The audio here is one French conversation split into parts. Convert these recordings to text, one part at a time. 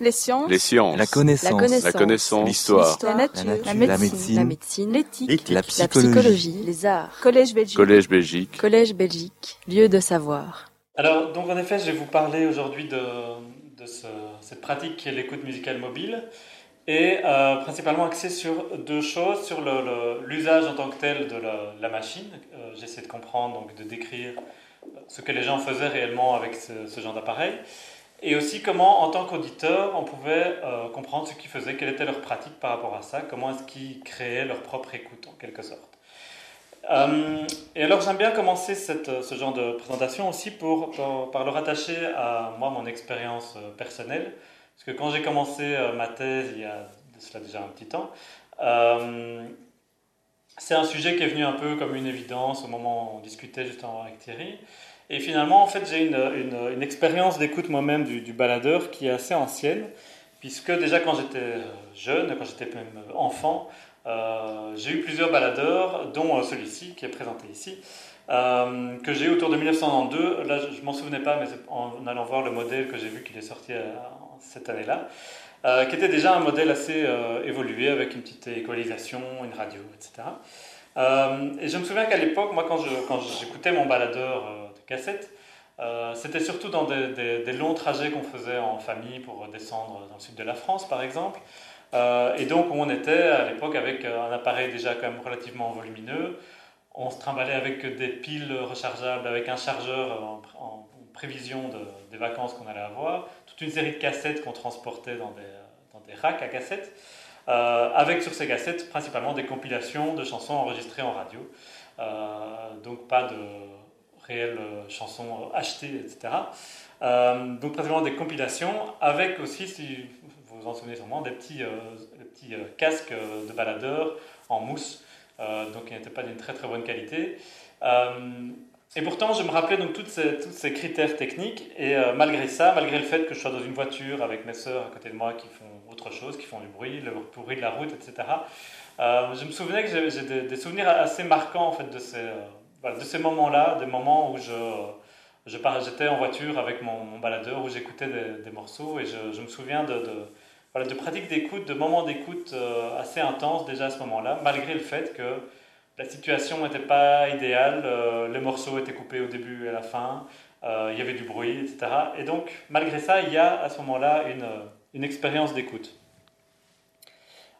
Les sciences. Les sciences. La connaissance. La connaissance. L'histoire. La nature. La nature. La médecine. La médecine. L'éthique. La La psychologie. psychologie. Les arts. Collège Belgique. Collège Belgique. Collège Belgique. Lieu de savoir. Alors, donc en effet, je vais vous parler aujourd'hui de, de ce- cette pratique qui est l'écoute musicale mobile et euh, principalement axée sur deux choses, sur l'usage en tant que tel de la, la machine. Euh, J'essaie de comprendre, donc de décrire ce que les gens faisaient réellement avec ce, ce genre d'appareil et aussi comment, en tant qu'auditeur, on pouvait euh, comprendre ce qu'ils faisaient, quelle était leur pratique par rapport à ça, comment est-ce qu'ils créaient leur propre écoute en quelque sorte. Euh, et alors j'aime bien commencer ce genre de présentation aussi pour, par, le rattacher à moi, mon expérience euh, personnelle. Parce que quand j'ai commencé ma thèse il y a cela déjà un petit temps, c'est un sujet qui est venu un peu comme une évidence au moment où on discutait justement avec Thierry. Et finalement, en fait, j'ai une, expérience d'écoute moi-même du, baladeur qui est assez ancienne, puisque déjà quand j'étais euh, jeune, quand j'étais même enfant, euh, j'ai eu plusieurs baladeurs, dont euh, celui-ci qui est présenté ici, que j'ai eu autour de 1992. Là, je, je m'en souvenais pas, mais en allant voir le modèle que j'ai vu qu'il est sorti cette année-là, qui était déjà un modèle assez évolué avec une petite équalisation, une radio, etc. Et je me souviens qu'à l'époque, moi, quand je- quand j'écoutais mon baladeur de cassette, euh, c'était surtout dans des, longs trajets qu'on faisait en famille pour descendre dans le sud de la France, par exemple. Euh, et donc, on était à l'époque avec euh, un appareil déjà quand même relativement volumineux. On se trimballait avec des piles rechargeables, avec un chargeur en, pr- en prévision de- des vacances qu'on allait avoir. Toute une série de cassettes qu'on transportait dans des, racks à cassettes. Avec sur ces cassettes principalement des compilations de chansons enregistrées en radio. Donc pas de réelles euh, chansons euh, achetées, etc. Euh, donc principalement des compilations avec aussi, si vous vous en souvenez sûrement, des petits, des petits casques de baladeurs en mousse, donc qui n'étaient pas d'une très très bonne qualité. Et pourtant, je me rappelais donc toutes ces, tous ces critères techniques, et malgré ça, malgré le fait que je sois dans une voiture avec mes sœurs à côté de moi qui font autre chose, qui font du bruit, le bruit de la route, etc., je me souvenais que j'ai des, souvenirs assez marquants en fait de ces, de ces moments-là, des moments où je, j'étais en voiture avec mon, baladeur, où j'écoutais des, morceaux, et je, me souviens de, voilà, de pratiques d'écoute, de moments d'écoute euh, assez intenses déjà à ce moment-là, malgré le fait que la situation n'était pas idéale, euh, les morceaux étaient coupés au début et à la fin, euh, il y avait du bruit, etc. Et donc, malgré ça, il y a à ce moment-là une, une expérience d'écoute.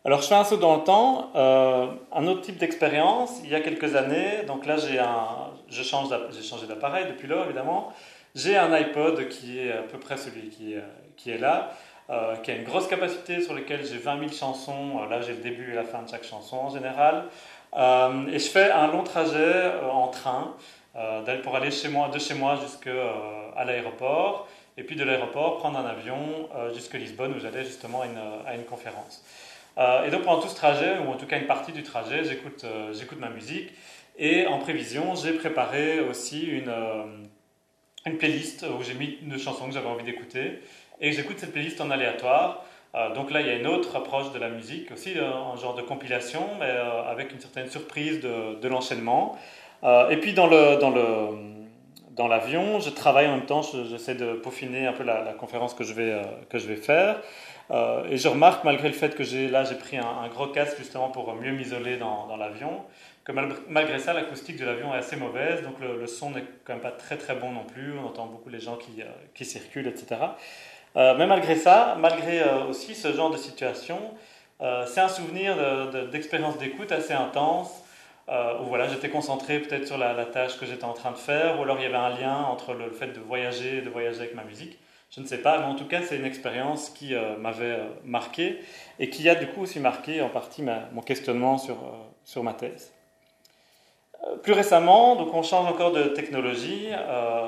Alors, je fais un saut dans le temps, euh, un autre type d'expérience, il y a quelques années, donc là, j'ai un, j'ai changé d'appareil depuis lors, évidemment. J'ai un iPod qui est à peu près celui qui est, qui est là, euh, qui a une grosse capacité sur lequel j'ai 20 000 chansons. Euh, Là, j'ai le début et la fin de chaque chanson en général. Euh, et je fais un long trajet euh, en train euh, pour aller de chez moi jusqu'à l'aéroport. Et puis de l'aéroport, prendre un avion euh, jusqu'à Lisbonne où j'allais justement à une conférence. Euh, et donc pendant tout ce trajet, ou en tout cas une partie du trajet, j'écoute euh, ma musique. Et en prévision, j'ai préparé aussi une, euh, une playlist où j'ai mis une chanson que j'avais envie d'écouter. Et j'écoute cette playlist en aléatoire. Donc là, il y a une autre approche de la musique, aussi un genre de compilation, mais avec une certaine surprise de, l'enchaînement. Et puis dans l'avion, je travaille en même temps, je- j'essaie de peaufiner un peu la, conférence que je vais faire. Euh, et je remarque, malgré le fait que j'ai là j'ai pris un, gros casque justement pour mieux m'isoler dans, l'avion, que mal- malgré ça, l'acoustique de l'avion est assez mauvaise, donc le, son n'est quand même pas très très bon non plus. On entend beaucoup les gens qui, euh, circulent, etc. Euh, mais malgré ça, malgré aussi ce genre de situation, c'est un souvenir de- de- d'expérience d'écoute assez intense, euh, où voilà, j'étais concentré peut-être sur la, tâche que j'étais en train de faire, ou alors il y avait un lien entre le fait de voyager et de voyager avec ma musique. Je ne sais pas, mais en tout cas, c'est une expérience qui euh, m'avait euh, marqué et qui a du coup aussi marqué en partie mon questionnement sur, euh, sur ma thèse. Plus récemment, donc on change encore de technologie,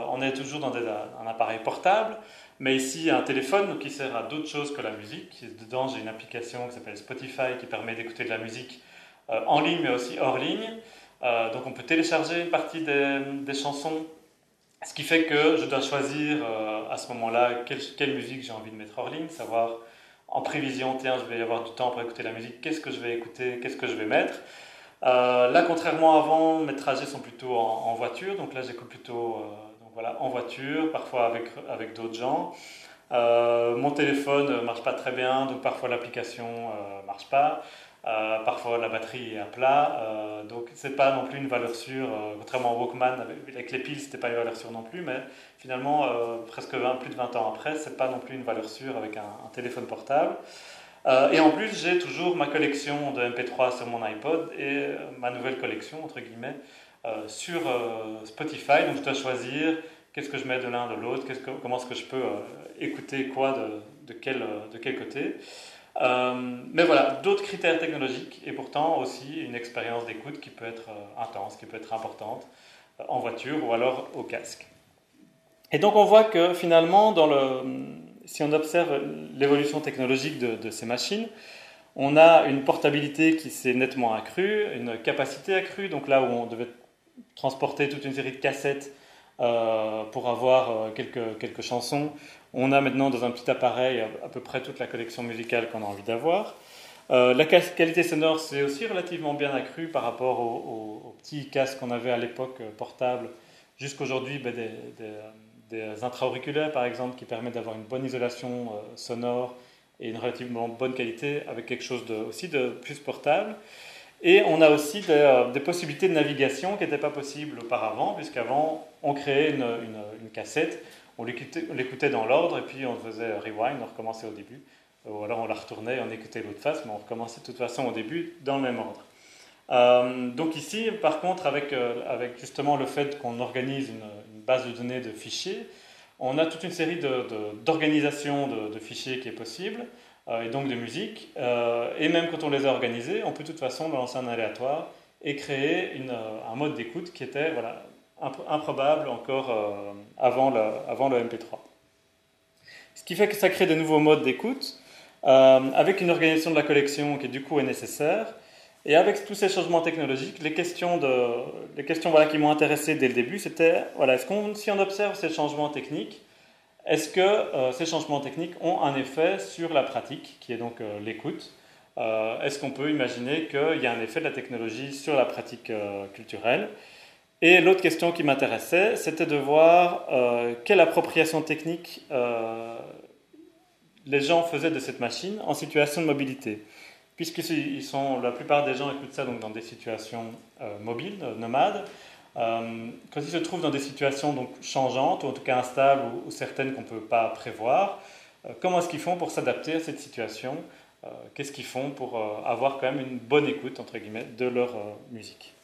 on est toujours dans un appareil portable, mais ici un téléphone qui sert à d'autres choses que la musique. Dedans, j'ai une application qui s'appelle Spotify qui permet d'écouter de la musique en ligne, mais aussi hors ligne. Donc on peut télécharger une partie des, des chansons, ce qui fait que je dois choisir euh, à ce moment-là quelle, musique j'ai envie de mettre hors ligne, savoir en prévision, tiens, je vais avoir du temps pour écouter la musique, qu'est-ce que je vais écouter, qu'est-ce que je vais mettre? Euh, là, contrairement à avant, mes trajets sont plutôt en, en voiture, donc là j'écoute plutôt euh, donc voilà, en voiture, parfois avec, avec d'autres gens. mon téléphone ne marche pas très bien, donc parfois l'application ne marche pas. Parfois la batterie est à plat, donc c'est pas non plus une valeur sûre, contrairement au Walkman, avec, les piles c'était pas une valeur sûre non plus, mais finalement presque plus de 20 ans après, c'est pas non plus une valeur sûre avec un téléphone portable. Euh, et en plus, j'ai toujours ma collection de MP3 sur mon iPod et euh, ma nouvelle collection, entre guillemets, euh, sur Spotify. Donc je dois choisir qu'est-ce que je mets de l'un de l'autre, comment est-ce que je peux écouter quoi de, quel, de quel côté. Mais voilà, d'autres critères technologiques et pourtant aussi une expérience d'écoute qui peut être intense, qui peut être importante en voiture ou alors au casque. Et donc on voit que finalement, si on observe l'évolution technologique de, ces machines, on a une portabilité qui s'est nettement accrue, une capacité accrue. Donc là où on devait transporter toute une série de cassettes euh, pour avoir euh, quelques, quelques chansons, on a maintenant dans un petit appareil à, peu près toute la collection musicale qu'on a envie d'avoir. Euh, la qualité sonore s'est aussi relativement bien accrue par rapport aux, petits casques qu'on avait à l'époque portables, jusqu'aujourd'hui ben, des, intra-auriculaires par exemple qui permettent d'avoir une bonne isolation euh, sonore et une relativement bonne qualité avec quelque chose de, aussi de plus portable. Et on a aussi des, euh, possibilités de navigation qui n'étaient pas possibles auparavant, puisqu'avant on créait une, cassette, on l'écoutait dans l'ordre et puis on faisait rewind, on recommençait au début. Ou alors on la retournait, on écoutait l'autre face, mais on recommençait de toute façon au début dans le même ordre. Euh, donc ici, par contre, avec, avec justement le fait qu'on organise une, base de données de fichiers, on a toute une série d'organisations de, fichiers qui est possible, euh, et donc de musique. Euh, et même quand on les a organisés, on peut de toute façon lancer un aléatoire et créer un mode d'écoute qui était voilà, improbable encore euh, avant, le, avant le MP3. Ce qui fait que ça crée de nouveaux modes d'écoute, avec une organisation de la collection qui du coup est nécessaire, et avec tous ces changements technologiques, les questions, de, les questions voilà, qui m'ont intéressé dès le début, c'était voilà, si on observe ces changements techniques, est-ce que euh, ces changements techniques ont un effet sur la pratique, qui est donc euh, l'écoute euh, Est-ce qu'on peut imaginer qu'il y a un effet de la technologie sur la pratique culturelle? Et l'autre question qui m'intéressait, c'était de voir quelle appropriation technique les gens faisaient de cette machine en situation de mobilité puisque la plupart des gens écoutent ça donc, dans des situations euh, mobiles, euh, nomades. Euh, quand ils se trouvent dans des situations donc, changeantes, ou en tout cas instables, ou, certaines qu'on ne peut pas prévoir, comment est-ce qu'ils font pour s'adapter à cette situation Qu'est-ce qu'ils font pour avoir quand même une bonne écoute, entre guillemets, de leur musique?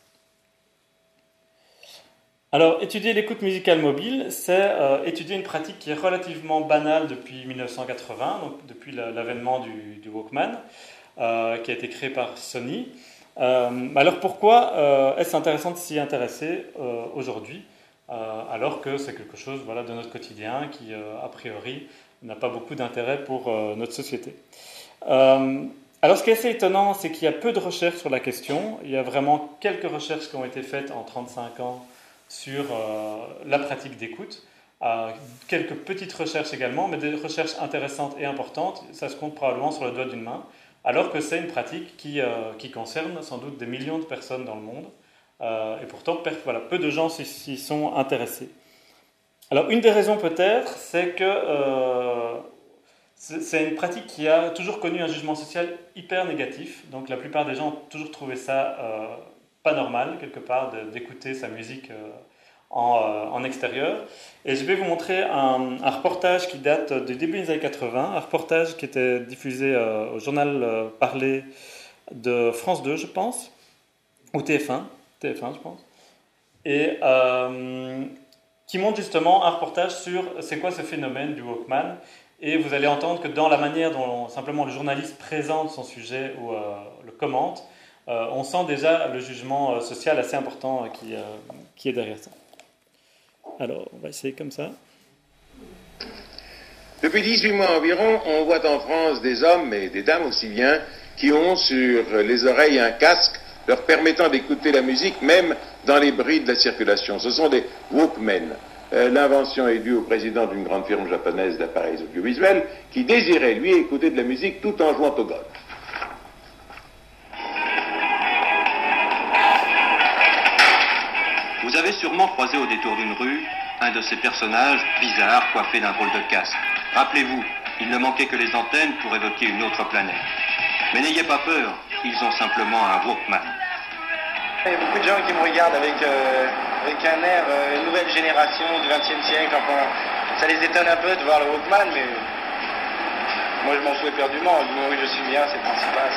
Alors, étudier l'écoute musicale mobile, c'est étudier une pratique qui est relativement banale depuis 1980, donc depuis l'avènement du, Walkman. Euh, qui a été créé par Sony. Euh, alors pourquoi euh, est-ce intéressant de s'y intéresser aujourd'hui alors que c'est quelque chose voilà, de notre quotidien qui, a priori, n'a pas beaucoup d'intérêt pour notre société. alors ce qui est assez étonnant, c'est qu'il y a peu de recherches sur la question. Il y a vraiment quelques recherches qui ont été faites en 35 ans sur la pratique d'écoute. quelques petites recherches également, mais des recherches intéressantes et importantes. Ça se compte probablement sur le doigt d'une main alors que c'est une pratique qui, euh, qui, concerne sans doute des millions de personnes dans le monde, euh, et pourtant voilà, peu de gens s'y sont intéressés. Alors une des raisons peut-être, c'est que euh, c'est une pratique qui a toujours connu un jugement social hyper négatif, donc la plupart des gens ont toujours trouvé ça pas normal, quelque part, d'écouter sa musique euh, en, extérieur. Et je vais vous montrer un, reportage qui date du début des années 80, un reportage qui était diffusé euh, au journal euh, Parler de France 2, je pense, ou TF1, TF1, je pense, et qui montre justement un reportage sur c'est quoi ce phénomène du Walkman. Et vous allez entendre que dans la manière dont simplement le journaliste présente son sujet ou le commente, on sent déjà le jugement social assez important qui, qui est derrière ça. Alors, on va essayer comme ça. Depuis 18 mois environ, on voit en France des hommes et des dames aussi bien qui ont sur les oreilles un casque leur permettant d'écouter la musique même dans les bruits de la circulation. Ce sont des Walkmen. Euh, l'invention est due au président d'une grande firme japonaise d'appareils audiovisuels qui désirait, lui, écouter de la musique tout en jouant au golf. Vous avez sûrement croisé au détour d'une rue un de ces personnages bizarres coiffés d'un rôle de casque. Rappelez-vous, il ne manquait que les antennes pour évoquer une autre planète. Mais n'ayez pas peur, ils ont simplement un Walkman. Il y a beaucoup de gens qui me regardent avec, euh, avec un air euh, nouvelle génération du XXe siècle. Ça les étonne un peu de voir le Walkman, mais moi je m'en fous éperdument. Du moment où je suis bien, c'est le principal.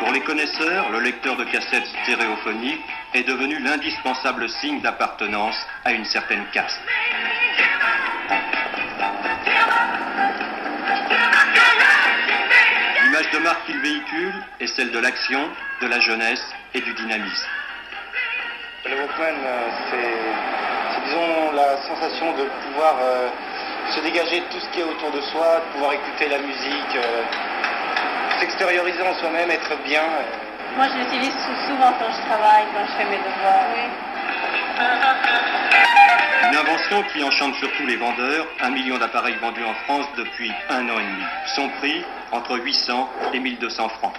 Pour les connaisseurs, le lecteur de cassettes stéréophonique est devenu l'indispensable signe d'appartenance à une certaine caste. L'image de marque qu'il véhicule est celle de l'action, de la jeunesse et du dynamisme. Le Walkman, euh, c'est, c'est, disons la sensation de pouvoir euh, se dégager de tout ce qui est autour de soi, de pouvoir écouter la musique, euh, s'extérioriser en soi-même, être bien. Moi, je l'utilise souvent quand je travaille, quand je fais mes devoirs. Oui. Une invention qui enchante surtout les vendeurs, un million d'appareils vendus en France depuis un an et demi. Son prix, entre 800 et 1200 francs.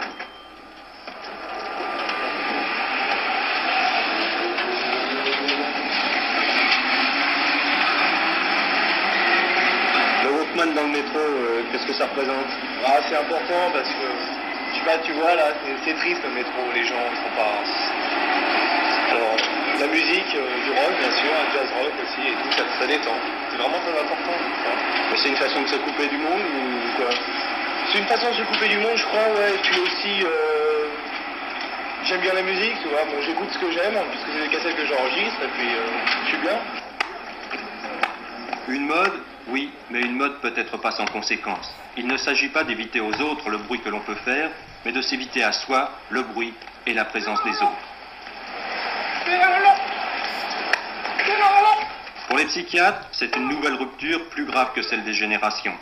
Le Walkman dans le métro, euh, qu'est-ce que ça représente? Ah, C'est important parce que, je sais pas, tu vois là, c'est, triste le métro, les gens ils sont pas... Alors, la musique, euh, du rock bien sûr, un jazz rock aussi, et tout, ça, ça détend. C'est vraiment très important. C'est une façon de se couper du monde ou quoi? C'est une façon de se couper du monde, je crois, ouais. Puis aussi, euh, j'aime bien la musique, tu vois. Bon, j'écoute ce que j'aime, puisque c'est des cassettes que j'enregistre, et puis euh, je suis bien. Une mode, oui, mais une mode peut être pas sans conséquence. Il ne s'agit pas d'éviter aux autres le bruit que l'on peut faire, mais de s'éviter à soi le bruit et la présence des autres. Pour les psychiatres, c'est une nouvelle rupture plus grave que celle des générations.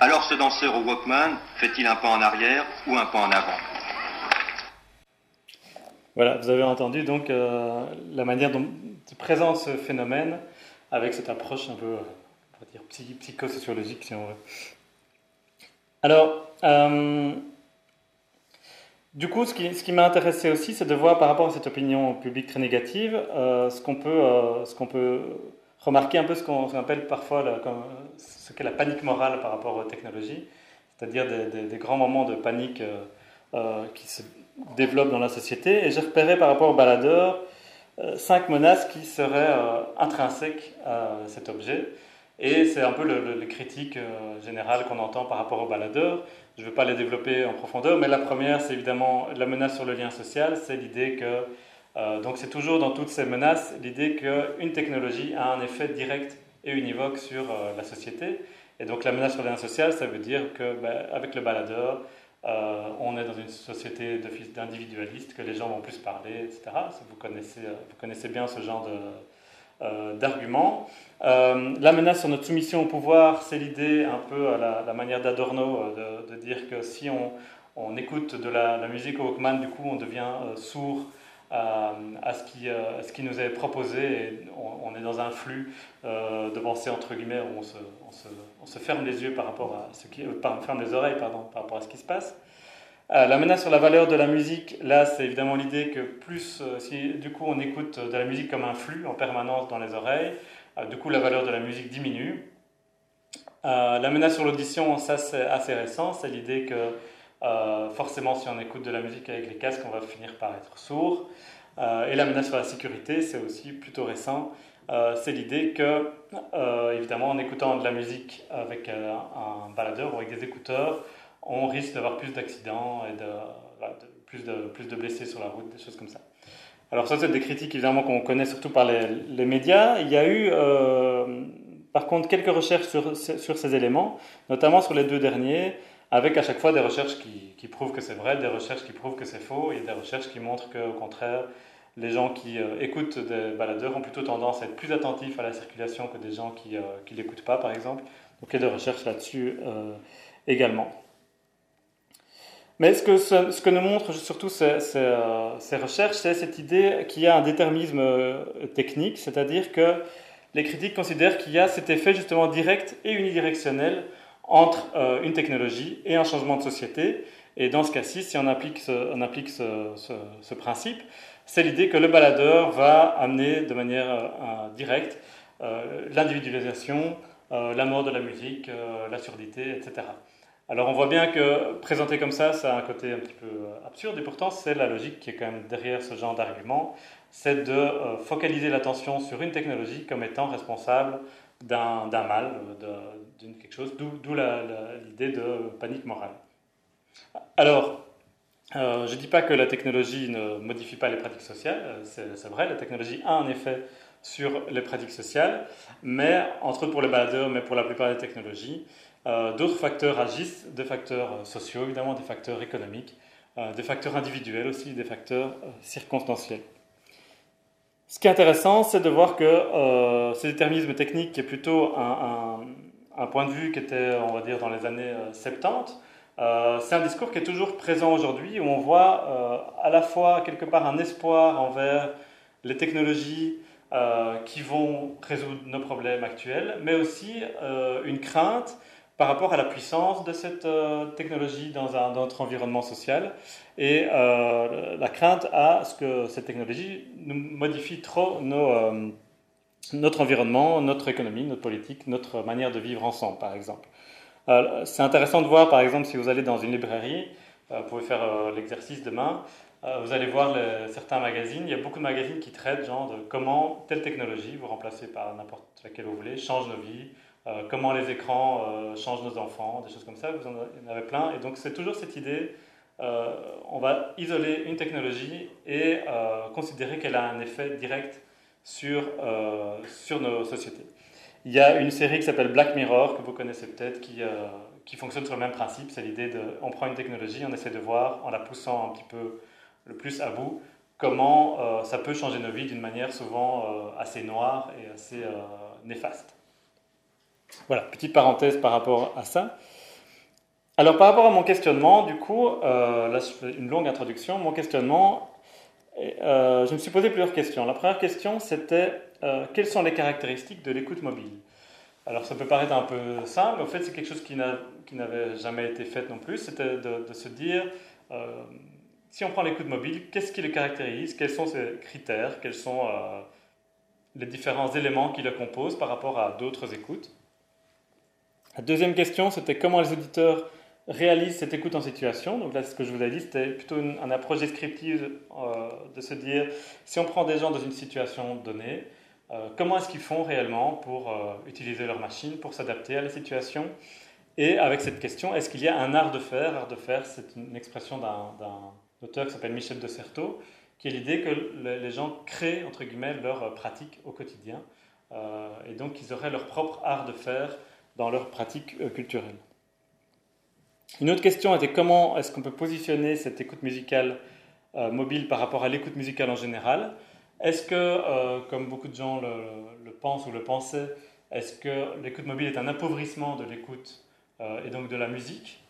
Alors ce danseur au Walkman fait-il un pas en arrière ou un pas en avant Voilà, vous avez entendu donc euh, la manière dont tu présentes ce phénomène avec cette approche un peu, dire, psy- psychosociologique si on veut. Alors, euh, du coup, ce qui, m'a intéressé aussi, c'est de voir par rapport à cette opinion publique très négative, euh, ce qu'on peut, euh, qu'on peut remarquer un peu ce qu'on appelle parfois la- ce qu'est la panique morale par rapport aux technologies, c'est-à-dire des, des- grands moments de panique euh, qui se développent dans la société. Et j'ai repéré par rapport aux baladeurs euh, cinq menaces qui seraient intrinsèques à cet objet. Et c'est un peu le, le- les critiques euh, générales qu'on entend par rapport aux baladeurs. Je ne vais pas les développer en profondeur, mais la première, c'est évidemment la menace sur le lien social. C'est l'idée que, euh, donc c'est toujours dans toutes ces menaces, l'idée qu'une technologie a un effet direct et univoque sur euh, la société. Et donc la menace sur le lien social, ça veut dire que ben, le baladeur, on est dans une société d'individualistes, que les gens vont plus parler, etc. Vous connaissez, vous connaissez bien ce genre de, d'arguments. Euh, la menace sur notre soumission au pouvoir, c'est l'idée un peu à la, manière d'Adorno euh, de, dire que si on, on écoute de la, musique au Walkman, du coup on devient euh, sourd à, ce, qui, euh, ce qui nous est proposé et on, est dans un flux euh, de pensée entre guillemets où on se, on se, ferme les yeux par rapport à ce qui, euh, ferme les oreilles pardon, par rapport à ce qui se passe. Euh, la menace sur la valeur de la musique, là, c'est évidemment l'idée que plus, euh, si du coup on écoute de la musique comme un flux en permanence dans les oreilles, euh, du coup la valeur de la musique diminue. La menace sur l'audition, ça c'est assez récent, c'est l'idée que forcément si on écoute de la musique avec les casques, on va finir par être sourd. Et la menace sur la sécurité, c'est aussi plutôt récent. C'est l'idée que, évidemment, en écoutant de la musique avec un baladeur ou avec des écouteurs, on risque d'avoir plus d'accidents et de, plus, de, blessés sur la route, des choses comme ça. Alors ça, c'est des critiques évidemment qu'on connaît surtout par les, médias. Il y a eu, euh, par contre, quelques recherches sur, ces éléments, notamment sur les deux derniers, avec à chaque fois des recherches qui, prouvent que c'est vrai, des recherches qui prouvent que c'est faux, et des recherches qui montrent qu'au contraire, les gens qui euh, écoutent des baladeurs ont plutôt tendance à être plus attentifs à la circulation que des gens qui ne l'écoutent pas, par exemple. Donc il y a des recherches là-dessus euh, également. Mais ce que, ce, que nous montrent surtout euh, ces recherches, c'est cette idée qu'il y a un déterminisme euh, technique, c'est-à-dire que les critiques considèrent qu'il y a cet effet justement direct et unidirectionnel entre euh, une technologie et un changement de société. Et dans ce cas-ci, si on applique ce, on applique ce principe, c'est l'idée que le baladeur va amener de manière directe l'individualisation, la mort de la musique, la surdité, etc. Alors on voit bien que présenté comme ça, ça a un côté un petit peu absurde, et pourtant c'est la logique qui est quand même derrière ce genre d'argument, c'est de focaliser l'attention sur une technologie comme étant responsable d'un mal, d'une quelque chose, d'où l'idée de panique morale. Alors, euh, je ne dis pas que la technologie ne modifie pas les pratiques sociales, euh, c'est vrai, la technologie a un effet sur les pratiques sociales, mais entre pour les baladeurs, mais pour la plupart des technologies, euh, d'autres facteurs agissent, des facteurs sociaux évidemment, des facteurs économiques, des facteurs individuels aussi, des facteurs circonstanciels. Ce qui est intéressant, c'est de voir que euh, ce déterminisme technique, qui est plutôt un, point de vue qui était, on va dire, dans les années 70, euh, euh, c'est un discours qui est toujours présent aujourd'hui, où on voit à la fois quelque part un espoir envers les technologies qui vont résoudre nos problèmes actuels, mais aussi une crainte par rapport à la puissance de cette euh, technologie dans, un, notre environnement social et euh, la crainte à ce que cette technologie nous modifie trop euh, notre environnement, notre économie, notre politique, notre manière de vivre ensemble, par exemple. C'est intéressant de voir, par exemple, si vous allez dans une librairie, vous pouvez faire l'exercice demain, vous allez voir certains magazines, il y a beaucoup de magazines qui traitent genre de comment telle technologie, vous remplacez par n'importe laquelle vous voulez, change nos vies, euh, comment les écrans euh, changent nos enfants, des choses comme ça, vous en avez plein. Et donc c'est toujours cette idée, euh, on va isoler une technologie et considérer qu'elle a un effet direct sur, sur nos sociétés. Il y a une série qui s'appelle Black Mirror, que vous connaissez peut-être, qui, qui fonctionne sur le même principe. C'est l'idée de, on prend une technologie, on essaie de voir, en la poussant un petit peu le plus à bout, comment ça peut changer nos vies d'une manière souvent assez noire et assez néfaste. Voilà, petite parenthèse par rapport à ça. Alors par rapport à mon questionnement, du coup, euh, là je fais une longue introduction, mon questionnement, euh, je me suis posé plusieurs questions. La première question c'était euh, quelles sont les caractéristiques de l'écoute mobile? Alors ça peut paraître un peu simple, mais en fait c'est quelque chose qui n'avait jamais été fait non plus, c'était de, de, se dire, si on prend l'écoute mobile, qu'est-ce qui le caractérise? Quels sont ses critères? Quels sont les différents éléments qui le composent par rapport à d'autres écoutes? La deuxième question, c'était comment les auditeurs réalisent cette écoute en situation. Donc là, ce que je vous ai dit, c'était plutôt une, approche descriptive euh, de se dire, si on prend des gens dans une situation donnée, euh, comment est-ce qu'ils font réellement pour euh, utiliser leur machine, pour s'adapter à la situation? Et avec cette question, est-ce qu'il y a un art de faire? Art de faire, c'est une expression d'un auteur qui s'appelle Michel de Certeau, qui est l'idée que les gens créent, entre guillemets, leur pratique au quotidien. et donc, ils auraient leur propre art de faire dans leur pratique euh, culturelle. Une autre question était comment est-ce qu'on peut positionner cette écoute musicale euh, mobile par rapport à l'écoute musicale en général? Est-ce que, euh, comme beaucoup de gens le, pensent ou le pensaient, est-ce que l'écoute mobile est un appauvrissement de l'écoute et donc de la musique?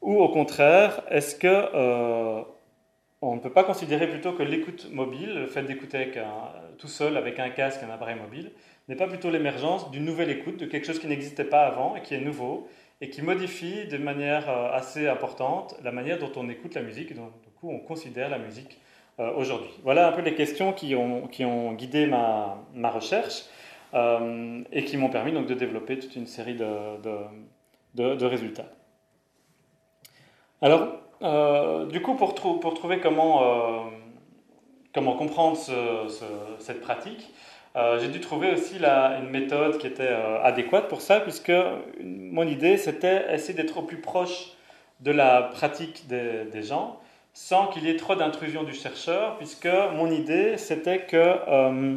Ou au contraire, est-ce que on ne peut pas considérer plutôt que l'écoute mobile, le fait d'écouter tout seul avec un casque, un appareil mobile, n'est pas plutôt l'émergence d'une nouvelle écoute, de quelque chose qui n'existait pas avant et qui est nouveau et qui modifie de manière euh, assez importante la manière dont on écoute la musique et dont du coup on considère la musique euh, aujourd'hui. Voilà un peu les questions qui ont, qui ont guidé ma, ma recherche euh, et qui m'ont permis donc de développer toute une série de, de, résultats. Alors, du coup, pour, pour trouver comment, comment comprendre cette pratique, euh, j'ai dû trouver aussi une méthode qui était euh, adéquate pour ça, puisque mon idée, c'était essayer d'être au plus proche de la pratique des, gens, sans qu'il y ait trop d'intrusion du chercheur, puisque mon idée, c'était que euh,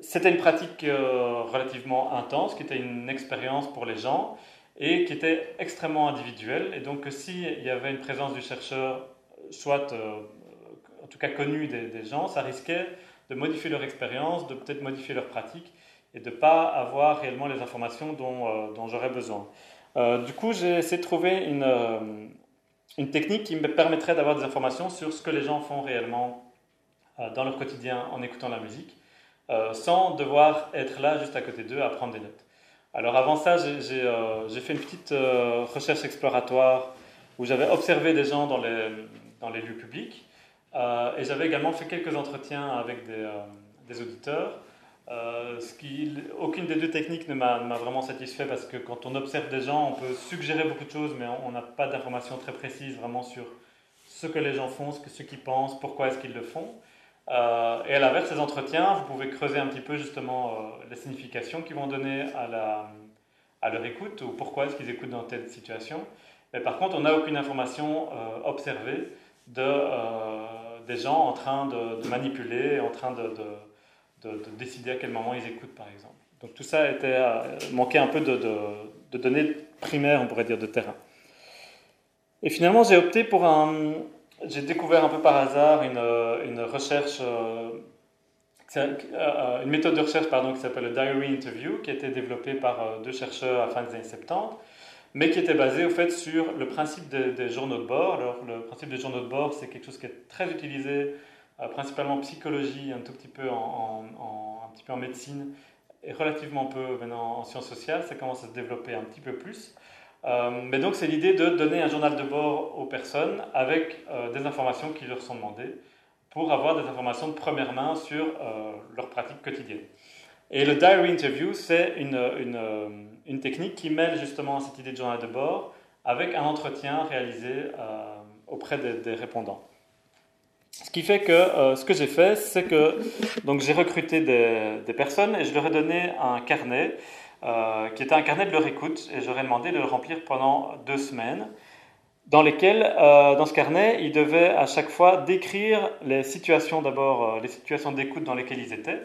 c'était une pratique relativement intense, qui était une expérience pour les gens, et qui était extrêmement individuelle, et donc s'il y avait une présence du chercheur, soit en tout cas connue des gens, ça risquait de modifier leur expérience, de peut-être modifier leur pratique et de ne pas avoir réellement les informations dont, euh, j'aurais besoin. Euh, du coup, j'ai essayé de trouver une, euh, une technique qui me permettrait d'avoir des informations sur ce que les gens font réellement dans leur quotidien en écoutant la musique, sans devoir être là juste à côté d'eux à prendre des notes. Alors avant ça, j'ai fait une petite recherche exploratoire où j'avais observé des gens dans les lieux publics et j'avais également fait quelques entretiens avec des, des auditeurs. qui, aucune des deux techniques ne m'a vraiment satisfait parce que quand on observe des gens, on peut suggérer beaucoup de choses, mais on n'a pas d'informations très précises vraiment sur ce que les gens font, ce qu'ils ce pensent, pourquoi est-ce qu'ils le font. Euh, et à l'inverse, ces entretiens, vous pouvez creuser un petit peu justement euh, les significations qu'ils vont donner à, à leur écoute ou pourquoi est-ce qu'ils écoutent dans telle situation. Mais par contre, on n'a aucune information euh, observée de, des gens en train de, manipuler, en train de, de, décider à quel moment ils écoutent, par exemple. Donc tout ça était, manquait un peu de, données primaires, on pourrait dire, de terrain. Et finalement, j'ai opté pour un, j'ai découvert un peu par hasard une, euh, recherche, euh, euh, une méthode de recherche pardon, qui s'appelle le Diary Interview, qui a été développée par deux chercheurs à la fin des années 70, mais qui était basée au fait sur le principe des, journaux de bord. Alors, le principe des journaux de bord, c'est quelque chose qui est très utilisé, principalement en psychologie, un tout petit peu en, un petit peu en médecine, et relativement peu maintenant en sciences sociales. Ça commence à se développer un petit peu plus. Euh, mais donc c'est l'idée de donner un journal de bord aux personnes avec euh, des informations qui leur sont demandées pour avoir des informations de première main sur euh, leurs pratiques quotidiennes. Et le diary interview, c'est une, une, technique qui mêle justement cette idée de journal de bord avec un entretien réalisé auprès des, répondants. Ce qui fait que ce que j'ai fait, c'est que j'ai recruté des, personnes et je leur ai donné un carnet euh, qui était un carnet de leur écoute, et j'aurais demandé de le remplir pendant deux semaines, dans lesquelles, euh, dans ce carnet, ils devaient à chaque fois décrire les situations, d'abord euh, les situations d'écoute dans lesquelles ils étaient.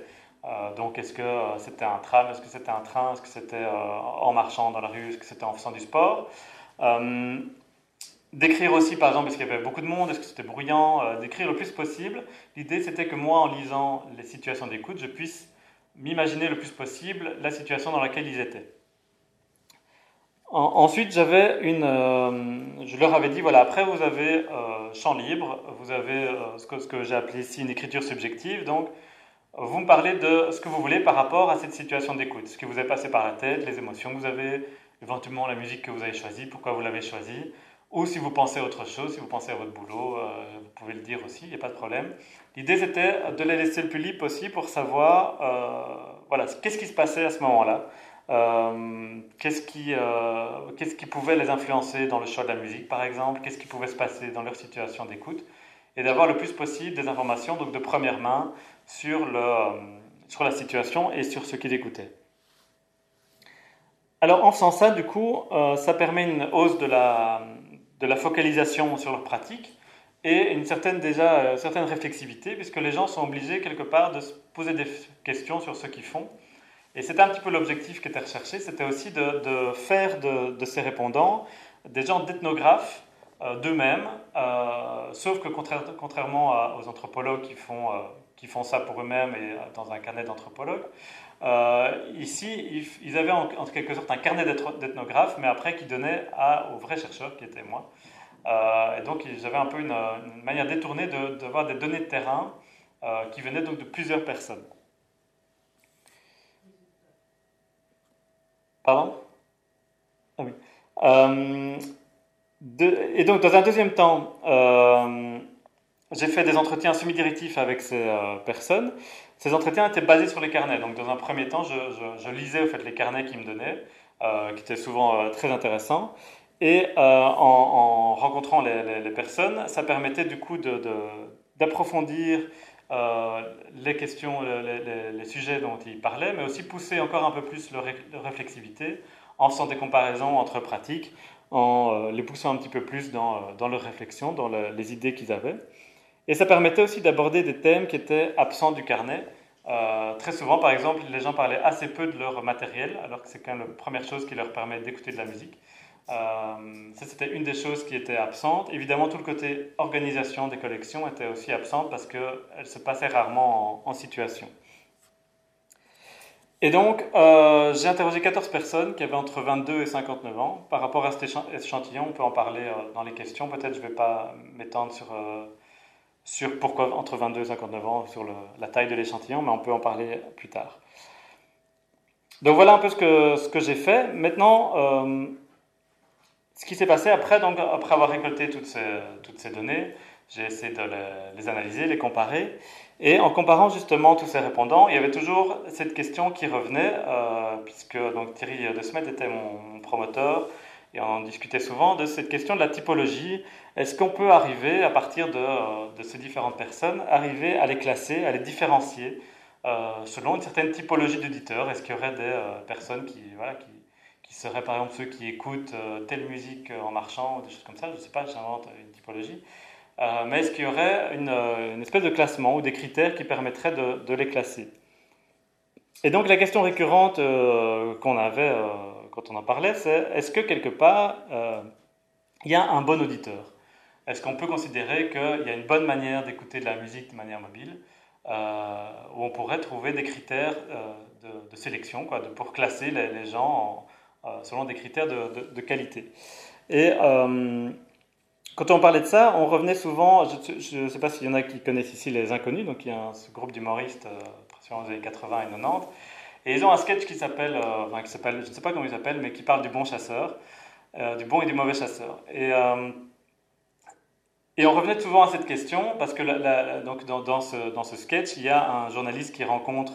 Donc, est-ce que c'était un tram, est-ce que c'était un train, est-ce que c'était en marchant dans la rue, est-ce que c'était en faisant du sport? Décrire aussi, par exemple, est-ce qu'il y avait beaucoup de monde, est-ce que c'était bruyant, décrire le plus possible. L'idée, c'était que moi, en lisant les situations d'écoute, je puisse m'imaginer le plus possible la situation dans laquelle ils étaient. ensuite, j'avais une, euh, je leur avais dit voilà, après vous avez euh, champ libre, vous avez euh, ce que, que j'ai appelé ici une écriture subjective, donc vous me parlez de ce que vous voulez par rapport à cette situation d'écoute, ce qui vous est passé par la tête, les émotions que vous avez, éventuellement la musique que vous avez choisie, pourquoi vous l'avez choisie, ou si vous pensez à autre chose, si vous pensez à votre boulot, vous pouvez le dire aussi, il n'y a pas de problème. L'idée, c'était de les laisser le plus libre possible pour savoir euh, voilà, qu'est-ce qui se passait à ce moment-là, euh, qu'est-ce qui, euh, qu'est-ce qui pouvait les influencer dans le choix de la musique, par exemple, qu'est-ce qui pouvait se passer dans leur situation d'écoute, et d'avoir le plus possible des informations donc de première main sur, le, sur la situation et sur ce qu'ils écoutaient. Alors en faisant ça, du coup, ça permet une hausse de la, de la focalisation sur leur pratique et une certaine, déjà, euh, certaine réflexivité, puisque les gens sont obligés quelque part de se poser des questions sur ce qu'ils font. Et c'était un petit peu l'objectif qui était recherché, c'était aussi de, de faire de, de, ces répondants des gens d'ethnographes euh, d'eux-mêmes, euh, sauf que contrairement aux anthropologues qui font, qui font ça pour eux-mêmes et dans un carnet d'anthropologues, ici, ils, avaient en, quelque sorte un carnet d'ethnographes, mais après qui donnait aux vrais chercheurs, qui étaient moi, euh, et donc j'avais un peu une, manière détournée d'avoir de, des données de terrain euh, qui venaient donc de plusieurs personnes. Pardon? Ah oui. Euh, et donc dans un deuxième temps, j'ai fait des entretiens semi-directifs avec ces personnes. Ces entretiens étaient basés sur les carnets. Donc dans un premier temps, je, lisais au fait, les carnets qu'ils me donnaient, qui étaient souvent très intéressants. Et euh, en, rencontrant les, personnes, ça permettait du coup d'approfondir euh, les questions, les, sujets dont ils parlaient, mais aussi pousser encore un peu plus leur, réflexivité en faisant des comparaisons entre pratiques, en euh, les poussant un petit peu plus dans leur réflexion, dans les idées qu'ils avaient. Et ça permettait aussi d'aborder des thèmes qui étaient absents du carnet. très souvent, par exemple, les gens parlaient assez peu de leur matériel, alors que c'est quand même la première chose qui leur permet d'écouter de la musique. Euh, ça, c'était une des choses qui était absente. Évidemment, tout le côté organisation des collections était aussi absente parce qu'elle se passait rarement en, situation. Et donc, euh, j'ai interrogé 14 personnes qui avaient entre 22 et 59 ans. Par rapport à cet échantillon, on peut en parler euh, dans les questions. Peut-être je ne vais pas m'étendre sur, sur pourquoi entre 22 et 59 ans, sur la taille de l'échantillon, mais on peut en parler plus tard. Donc voilà un peu ce que, ce que j'ai fait. Maintenant, ce qui s'est passé après, donc, après avoir récolté toutes ces, toutes ces données, j'ai essayé de les, analyser, les comparer. Et en comparant justement tous ces répondants, il y avait toujours cette question qui revenait, euh, puisque donc, Thierry De Smet était mon promoteur, et on discutait souvent de cette question de la typologie. Est-ce qu'on peut arriver, à partir de, de, ces différentes personnes, arriver à les classer, à les différencier euh, selon une certaine typologie d'auditeurs? Est-ce qu'il y aurait des euh, personnes qui, voilà, qui, qui, seraient par exemple ceux qui écoutent telle musique en marchant, ou des choses comme ça? Je ne sais pas, j'invente une typologie. Euh, mais est-ce qu'il y aurait euh, une, espèce de classement ou des critères qui permettraient de, les classer? Et donc la question récurrente euh, qu'on avait quand on en parlait, c'est est-ce que quelque part il y a un bon auditeur? Est-ce qu'on peut considérer qu'il y a une bonne manière d'écouter de la musique de manière mobile où on pourrait trouver des critères de, sélection quoi, pour classer les, gens selon des critères de, qualité? Et quand on parlait de ça, on revenait souvent, je ne sais pas s'il y en a qui connaissent ici les Inconnus, donc il y a ce groupe d'humoristes euh, dans les années 80 et 90, et ils ont un sketch qui s'appelle, euh, enfin, qui s'appelle, je ne sais pas comment il s'appelle, mais qui parle du bon chasseur, euh, du bon et du mauvais chasseur. Et, et on revenait souvent à cette question, parce que donc dans, ce, dans, ce, sketch, il y a un journaliste qui rencontre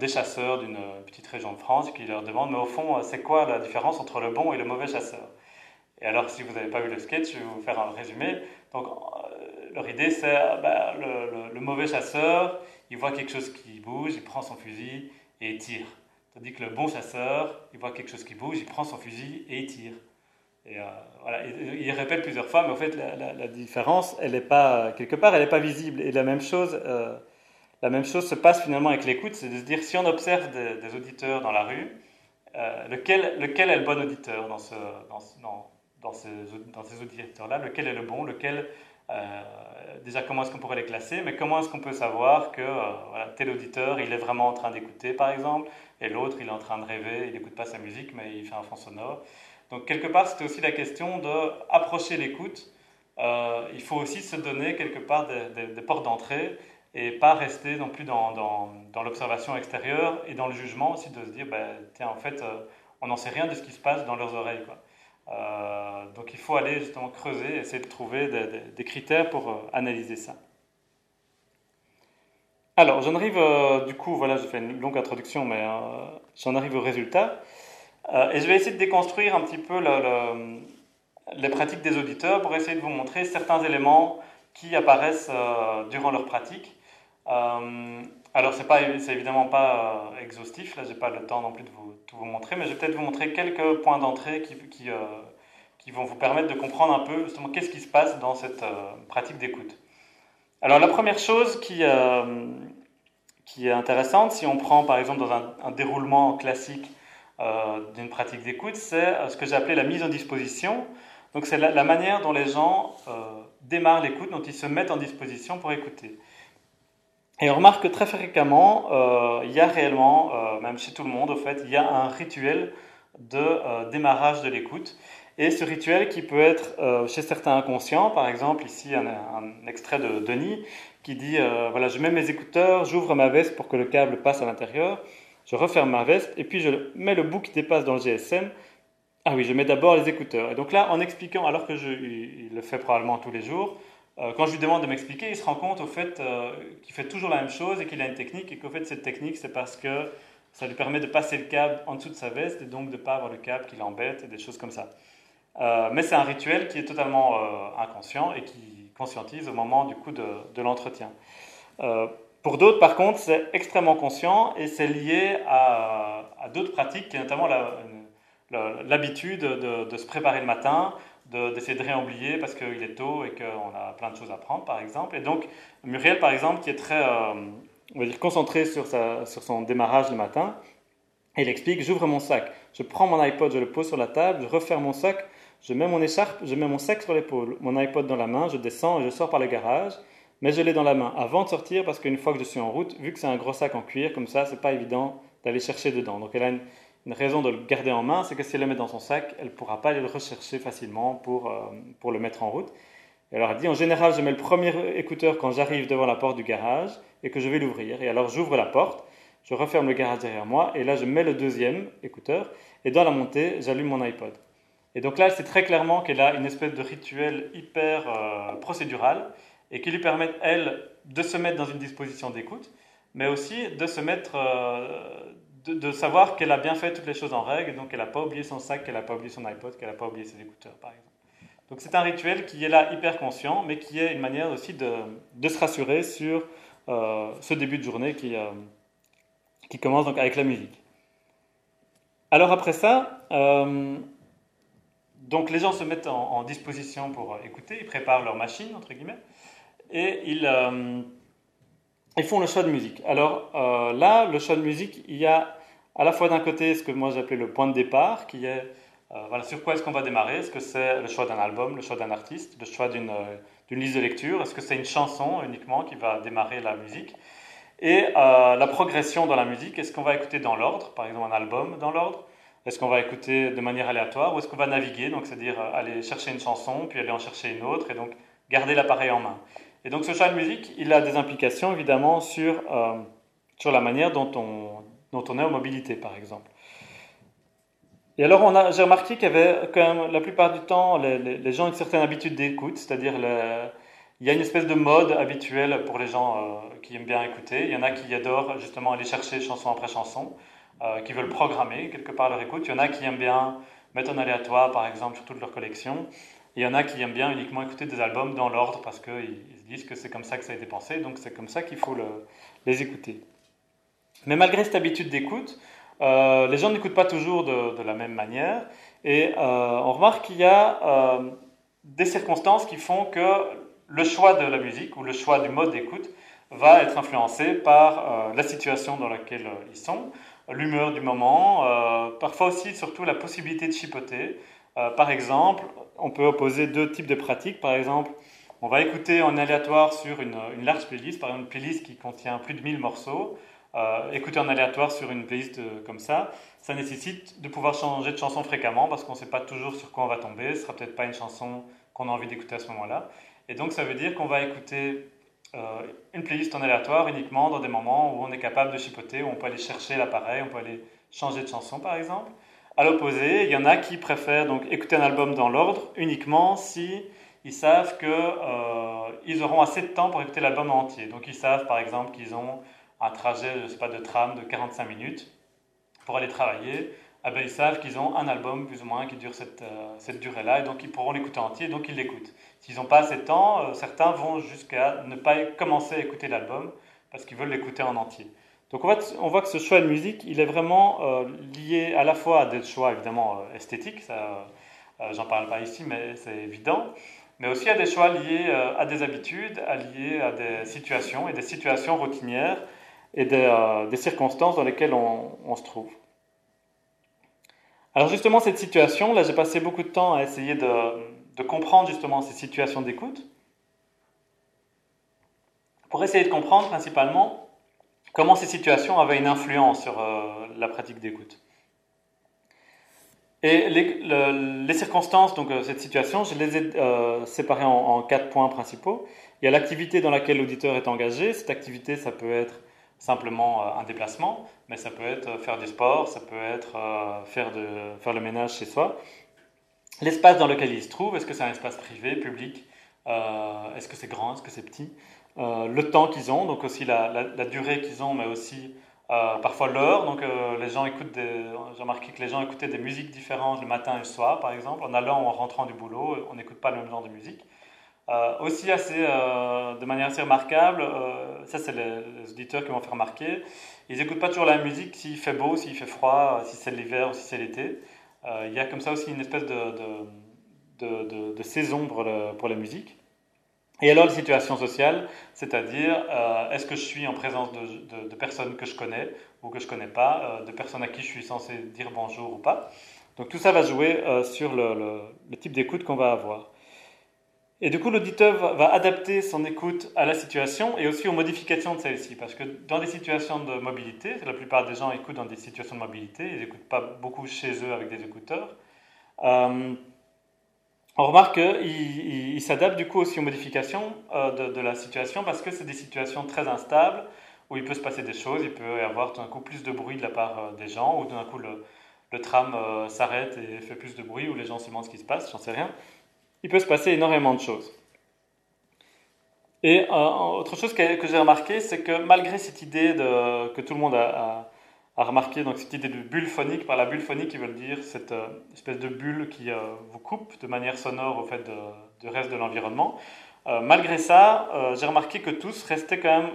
des chasseurs d'une petite région de France, qui leur demande, mais au fond, c'est quoi la différence entre le bon et le mauvais chasseur? Et alors, si vous n'avez pas vu le sketch, je vais vous faire un résumé. Donc, euh, leur idée, c'est euh, bah, le, mauvais chasseur, il voit quelque chose qui bouge, il prend son fusil et il tire. Tandis que le bon chasseur, il voit quelque chose qui bouge, il prend son fusil et il tire. Et euh, voilà, il, répète plusieurs fois, mais en fait, la, différence, elle n'est pas, quelque part, elle n'est pas visible. Et la même chose, la même chose se passe finalement avec l'écoute, c'est de se dire, si on observe des, auditeurs dans la rue, lequel, lequel est le bon auditeur dans ce, dans dans ces, dans ces auditeurs-là, lequel est le bon, lequel, euh, déjà comment est-ce qu'on pourrait les classer, mais comment est-ce qu'on peut savoir que euh, tel auditeur, il est vraiment en train d'écouter par exemple, et l'autre, il est en train de rêver, il n'écoute pas sa musique, mais il fait un fond sonore? Donc quelque part, c'était aussi la question d'approcher l'écoute. Euh, il faut aussi se donner quelque part des, portes d'entrée et pas rester non plus dans l'observation extérieure et dans le jugement aussi de se dire, ben, tiens, en fait, on n'en sait rien de ce qui se passe dans leurs oreilles. Quoi. Euh, donc il faut aller justement creuser, essayer de trouver des, critères pour euh, analyser ça. Alors j'en arrive, euh, du coup, voilà, j'ai fait une longue introduction, mais j'en arrive au résultat. et je vais essayer de déconstruire un petit peu les pratiques des auditeurs pour essayer de vous montrer certains éléments qui apparaissent durant leur pratique. Alors, c'est pas, c'est évidemment pas exhaustif. Là, j'ai pas le temps non plus de vous tout vous montrer, mais je vais peut-être vous montrer quelques points d'entrée qui, qui, euh, qui, vont vous permettre de comprendre un peu justement qu'est-ce qui se passe dans cette euh, pratique d'écoute. Alors la première chose qui, euh, qui est intéressante, si on prend par exemple dans un, déroulement classique d'une pratique d'écoute, c'est ce que j'ai appelé la mise en disposition. Donc c'est la, la, manière dont les gens démarrent l'écoute, dont ils se mettent en disposition pour écouter. Et on remarque que très fréquemment, euh, il y a réellement, euh, même chez tout le monde, au fait, il y a un rituel de euh, démarrage de l'écoute. Et ce rituel qui peut être chez certains inconscients, par exemple ici un, extrait de Denis qui dit voilà je mets mes écouteurs, j'ouvre ma veste pour que le câble passe à l'intérieur, je referme ma veste et puis je mets le bout qui dépasse dans le GSM. Ah oui, je mets d'abord les écouteurs. Et donc là, en expliquant, alors que je, le fait probablement tous les jours, quand je lui demande de m'expliquer, il se rend compte au fait euh, qu'il fait toujours la même chose et qu'il a une technique et qu'au fait cette technique c'est parce que ça lui permet de passer le câble en dessous de sa veste et donc de ne pas avoir le câble qui l'embête et des choses comme ça. Euh, mais c'est un rituel qui est totalement inconscient et qui conscientise au moment du coup de, l'entretien. pour d'autres, par contre, c'est extrêmement conscient et c'est lié à, d'autres pratiques, notamment l'habitude de, de, se préparer le matin, d'essayer de, rien oublier parce qu'il est tôt et qu'on a plein de choses à prendre, par exemple. Et donc, Muriel, par exemple, qui est très, euh, on va dire, concentré sur, sa, sur son démarrage le matin, il explique, j'ouvre mon sac, je prends mon iPod, je le pose sur la table, je referme mon sac, je mets mon écharpe, je mets mon sac sur l'épaule, mon iPod dans la main, je descends et je sors par le garage, mais je l'ai dans la main avant de sortir parce qu'une fois que je suis en route, vu que c'est un gros sac en cuir, comme ça, c'est pas évident d'aller chercher dedans. Donc elle a une, une raison de le garder en main, c'est que si elle le met dans son sac, elle ne pourra pas aller le rechercher facilement pour, euh, pour le mettre en route. Et alors elle dit, en général, je mets le premier écouteur quand j'arrive devant la porte du garage et que je vais l'ouvrir. Et alors j'ouvre la porte, je referme le garage derrière moi, et là je mets le deuxième écouteur, et dans la montée, j'allume mon iPod. Et donc là, c'est très clairement qu'elle a une espèce de rituel hyper procédural et qui lui permet, elle, de se mettre dans une disposition d'écoute, mais aussi de se mettre, de, savoir qu'elle a bien fait toutes les choses en règle, donc qu'elle n'a pas oublié son sac, qu'elle n'a pas oublié son iPod, qu'elle n'a pas oublié ses écouteurs, par exemple. Donc c'est un rituel qui est là hyper conscient, mais qui est une manière aussi de, de se rassurer sur euh, ce début de journée qui, euh, qui commence donc avec la musique. Alors après ça, euh, donc les gens se mettent en, disposition pour écouter, ils préparent leur machine, entre guillemets, et ils, ils font le choix de musique. Alors là, le choix de musique, il y a à la fois d'un côté ce que moi j'appelais le point de départ, qui est voilà, sur quoi est-ce qu'on va démarrer? Est-ce que c'est le choix d'un album, le choix d'un artiste, le choix d'une d'une liste de lecture? Est-ce que c'est une chanson uniquement qui va démarrer la musique? Et euh, la progression dans la musique, est-ce qu'on va écouter dans l'ordre, par exemple un album dans l'ordre? Est-ce qu'on va écouter de manière aléatoire? Ou est-ce qu'on va naviguer, donc c'est-à-dire euh, aller chercher une chanson, puis aller en chercher une autre, et donc garder l'appareil en main Et donc ce choix de musique, il a des implications évidemment sur, euh, sur la manière dont on, dont on est en mobilité, par exemple. Et alors, j'ai remarqué qu'il y avait quand même, la plupart du temps, les, gens ont une certaine habitude d'écoute, c'est-à-dire il y a une espèce de mode habituel pour les gens euh, qui aiment bien écouter. Il y en a qui adorent justement aller chercher chanson après chanson, euh, qui veulent programmer quelque part leur écoute. Il y en a qui aiment bien mettre en aléatoire, par exemple, sur toute leur collection. Il y en a qui aiment bien uniquement écouter des albums dans l'ordre parce qu'ils se disent que c'est comme ça que ça a été pensé, donc c'est comme ça qu'il faut les écouter. Mais malgré cette habitude d'écoute, euh, les gens n'écoutent pas toujours de, la même manière. Et euh, on remarque qu'il y a euh, des circonstances qui font que le choix de la musique ou le choix du mode d'écoute va être influencé par la situation dans laquelle ils sont, l'humeur du moment, parfois aussi surtout la possibilité de chipoter. Par exemple, on peut opposer deux types de pratiques. Par exemple, on va écouter en aléatoire sur une, large playlist, par exemple une playlist qui contient plus de 1000 morceaux. Euh, écouter en aléatoire sur une playlist euh, comme ça, ça nécessite de pouvoir changer de chanson fréquemment parce qu'on ne sait pas toujours sur quoi on va tomber. Ce sera peut-être pas une chanson qu'on a envie d'écouter à ce moment-là. Et donc ça veut dire qu'on va écouter euh, une playlist en aléatoire uniquement dans des moments où on est capable de chipoter, où on peut aller chercher l'appareil, on peut aller changer de chanson par exemple. À l'opposé, il y en a qui préfèrent donc écouter un album dans l'ordre uniquement si ils savent qu'ils auront assez de temps pour écouter l'album entier. Donc ils savent par exemple qu'ils ont un trajet, je sais pas, de tram de 45 minutes pour aller travailler, eh ben, ils savent qu'ils ont un album plus ou moins qui dure cette, euh, cette durée-là, et donc ils pourront l'écouter entier, donc ils l'écoutent. S'ils n'ont pas assez de temps, euh, certains vont jusqu'à ne pas commencer à écouter l'album parce qu'ils veulent l'écouter en entier. Donc on voit, que ce choix de musique, il est vraiment euh, lié à la fois à des choix évidemment esthétiques, ça, j'en parle pas ici, mais c'est évident, mais aussi à des choix liés à des habitudes, liés à des situations et des situations routinières et euh, des circonstances dans lesquelles on, se trouve. Alors justement, cette situation, là j'ai passé beaucoup de temps à essayer de, comprendre justement ces situations d'écoute, pour essayer de comprendre principalement comment ces situations avaient une influence sur euh, la pratique d'écoute. Et les, circonstances, donc euh, cette situation, je les ai séparées en, en, quatre points principaux. Il y a l'activité dans laquelle l'auditeur est engagé. Cette activité, ça peut être simplement euh, un déplacement, mais ça peut être euh, faire du sport, ça peut être euh, faire, de, faire le ménage chez soi. L'espace dans lequel il se trouve, est-ce que c'est un espace privé, public? Est-ce que c'est grand? Est-ce que c'est petit? Le temps qu'ils ont, donc aussi la, durée qu'ils ont, mais aussi parfois l'heure. Donc les gens écoutent j'ai remarqué que les gens écoutaient des musiques différentes le matin et le soir, par exemple. En allant ou en rentrant du boulot, on n'écoute pas le même genre de musique. Euh, aussi assez, euh, de manière assez remarquable, euh, ça c'est les, auditeurs qui m'ont fait remarquer, ils n'écoutent pas toujours la musique s'il fait beau, s'il fait froid, si c'est l'hiver ou si c'est l'été. il y a comme ça aussi une espèce de, de, de, de saison pour, la musique. Et alors les situations sociales, c'est-à-dire est-ce que je suis en présence de, personnes que je connais ou que je ne connais pas, de personnes à qui je suis censé dire bonjour ou pas? Donc tout ça va jouer sur le, le, le type d'écoute qu'on va avoir. Et du coup, l'auditeur va adapter son écoute à la situation et aussi aux modifications de celle-ci. Parce que dans des situations de mobilité, la plupart des gens écoutent dans des situations de mobilité, ils n'écoutent pas beaucoup chez eux avec des écouteurs. Euh, on remarque qu'ils il, s'adaptent du coup aussi aux modifications euh, de, la situation parce que c'est des situations très instables où il peut se passer des choses, il peut y avoir tout d'un coup plus de bruit de la part euh, des gens ou tout d'un coup le, tram s'arrête et fait plus de bruit, ou les gens se demandent ce qui se passe, j'en sais rien. Il peut se passer énormément de choses. Et autre chose que, j'ai remarqué, c'est que malgré cette idée que tout le monde a, remarqué, donc cette idée de bulle phonique, par la bulle phonique, ils veulent dire cette espèce de bulle qui vous coupe de manière sonore au fait du reste de l'environnement. malgré ça, j'ai remarqué que tous restaient quand même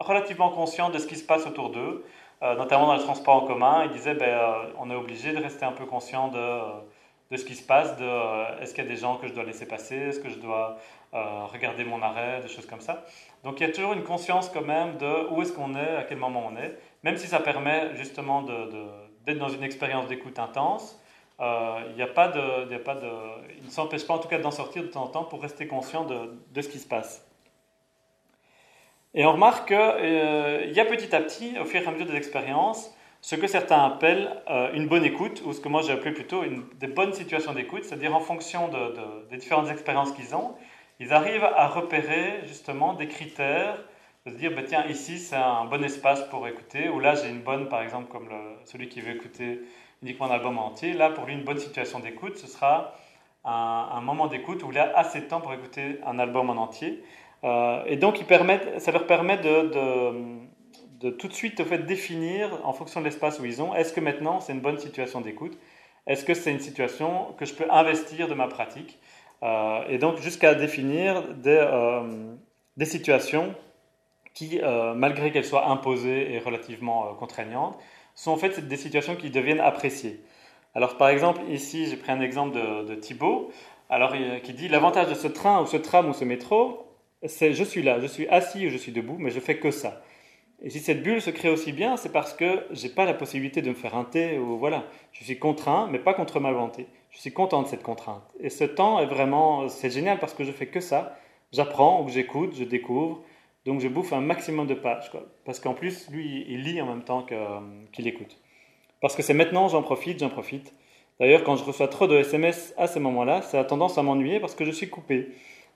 relativement conscients de ce qui se passe autour d'eux, euh, notamment dans les transports en commun. Ils disaient ben, euh, on est obligé de rester un peu conscient de, euh, de ce qui se passe, de est-ce qu'il y a des gens que je dois laisser passer, est-ce que je dois regarder mon arrêt, des choses comme ça. Donc il y a toujours une conscience quand même de où est-ce qu'on est, à quel moment on est, même si ça permet justement d'être dans une expérience d'écoute intense. il n'y a pas il, ne s'empêche pas en tout cas d'en sortir de temps en temps pour rester conscient de, ce qui se passe. Et on remarque qu'il euh, y a petit à petit, au fur et à mesure des expériences, ce que certains appellent euh, une bonne écoute, ou ce que moi j'ai appelé plutôt une, des bonnes situations d'écoute, c'est-à-dire en fonction de, des différentes expériences qu'ils ont, ils arrivent à repérer justement des critères, se dire, bah, tiens, ici c'est un bon espace pour écouter, ou là j'ai une bonne, par exemple, comme celui qui veut écouter uniquement un album entier, là pour lui une bonne situation d'écoute, ce sera un, moment d'écoute où il a assez de temps pour écouter un album en entier. Euh, et donc, ça leur permet de, tout de suite fait, définir, en fonction de l'espace où ils ont, est-ce que maintenant c'est une bonne situation d'écoute? Est-ce que c'est une situation que je peux investir de ma pratique? Euh, Et donc, jusqu'à définir des, euh, des, situations qui, malgré qu'elles soient imposées et relativement contraignantes, sont en fait des situations qui deviennent appréciées. Alors, par exemple, ici, j'ai pris un exemple de, de Thibault, alors, qui dit l'avantage de ce train ou ce tram ou ce métro, c'est je suis là, je suis assis ou je suis debout, mais je fais que ça. Et si cette bulle se crée aussi bien, c'est parce que j'ai pas la possibilité de me faire un thé ou voilà. Je suis contraint, mais pas contre ma volonté. Je suis content de cette contrainte. Et ce temps est vraiment, c'est génial parce que je fais que ça. J'apprends ou j'écoute, je découvre. Donc je bouffe un maximum de pages. Parce qu'en plus, lui, il lit en même temps qu'il écoute. Parce que c'est maintenant, j'en profite, j'en profite. D'ailleurs, quand je reçois trop de SMS à ce moment-là, ça a tendance à m'ennuyer parce que je suis coupé.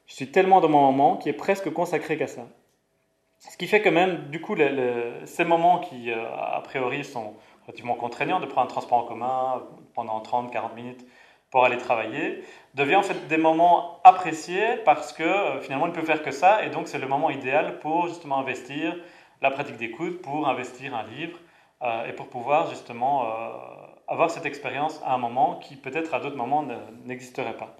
Je suis tellement dans mon moment qui est presque consacré qu'à ça. Ce qui fait que même, du coup, ces moments qui, euh, a priori, sont relativement contraignants, de prendre un transport en commun pendant 30-40 minutes pour aller travailler, devient en fait des moments appréciés parce que euh, finalement, il ne peut faire que ça, et donc c'est le moment idéal pour justement investir la pratique d'écoute, pour investir un livre, euh, et pour pouvoir justement avoir cette expérience à un moment qui peut-être à d'autres moments n'existerait pas.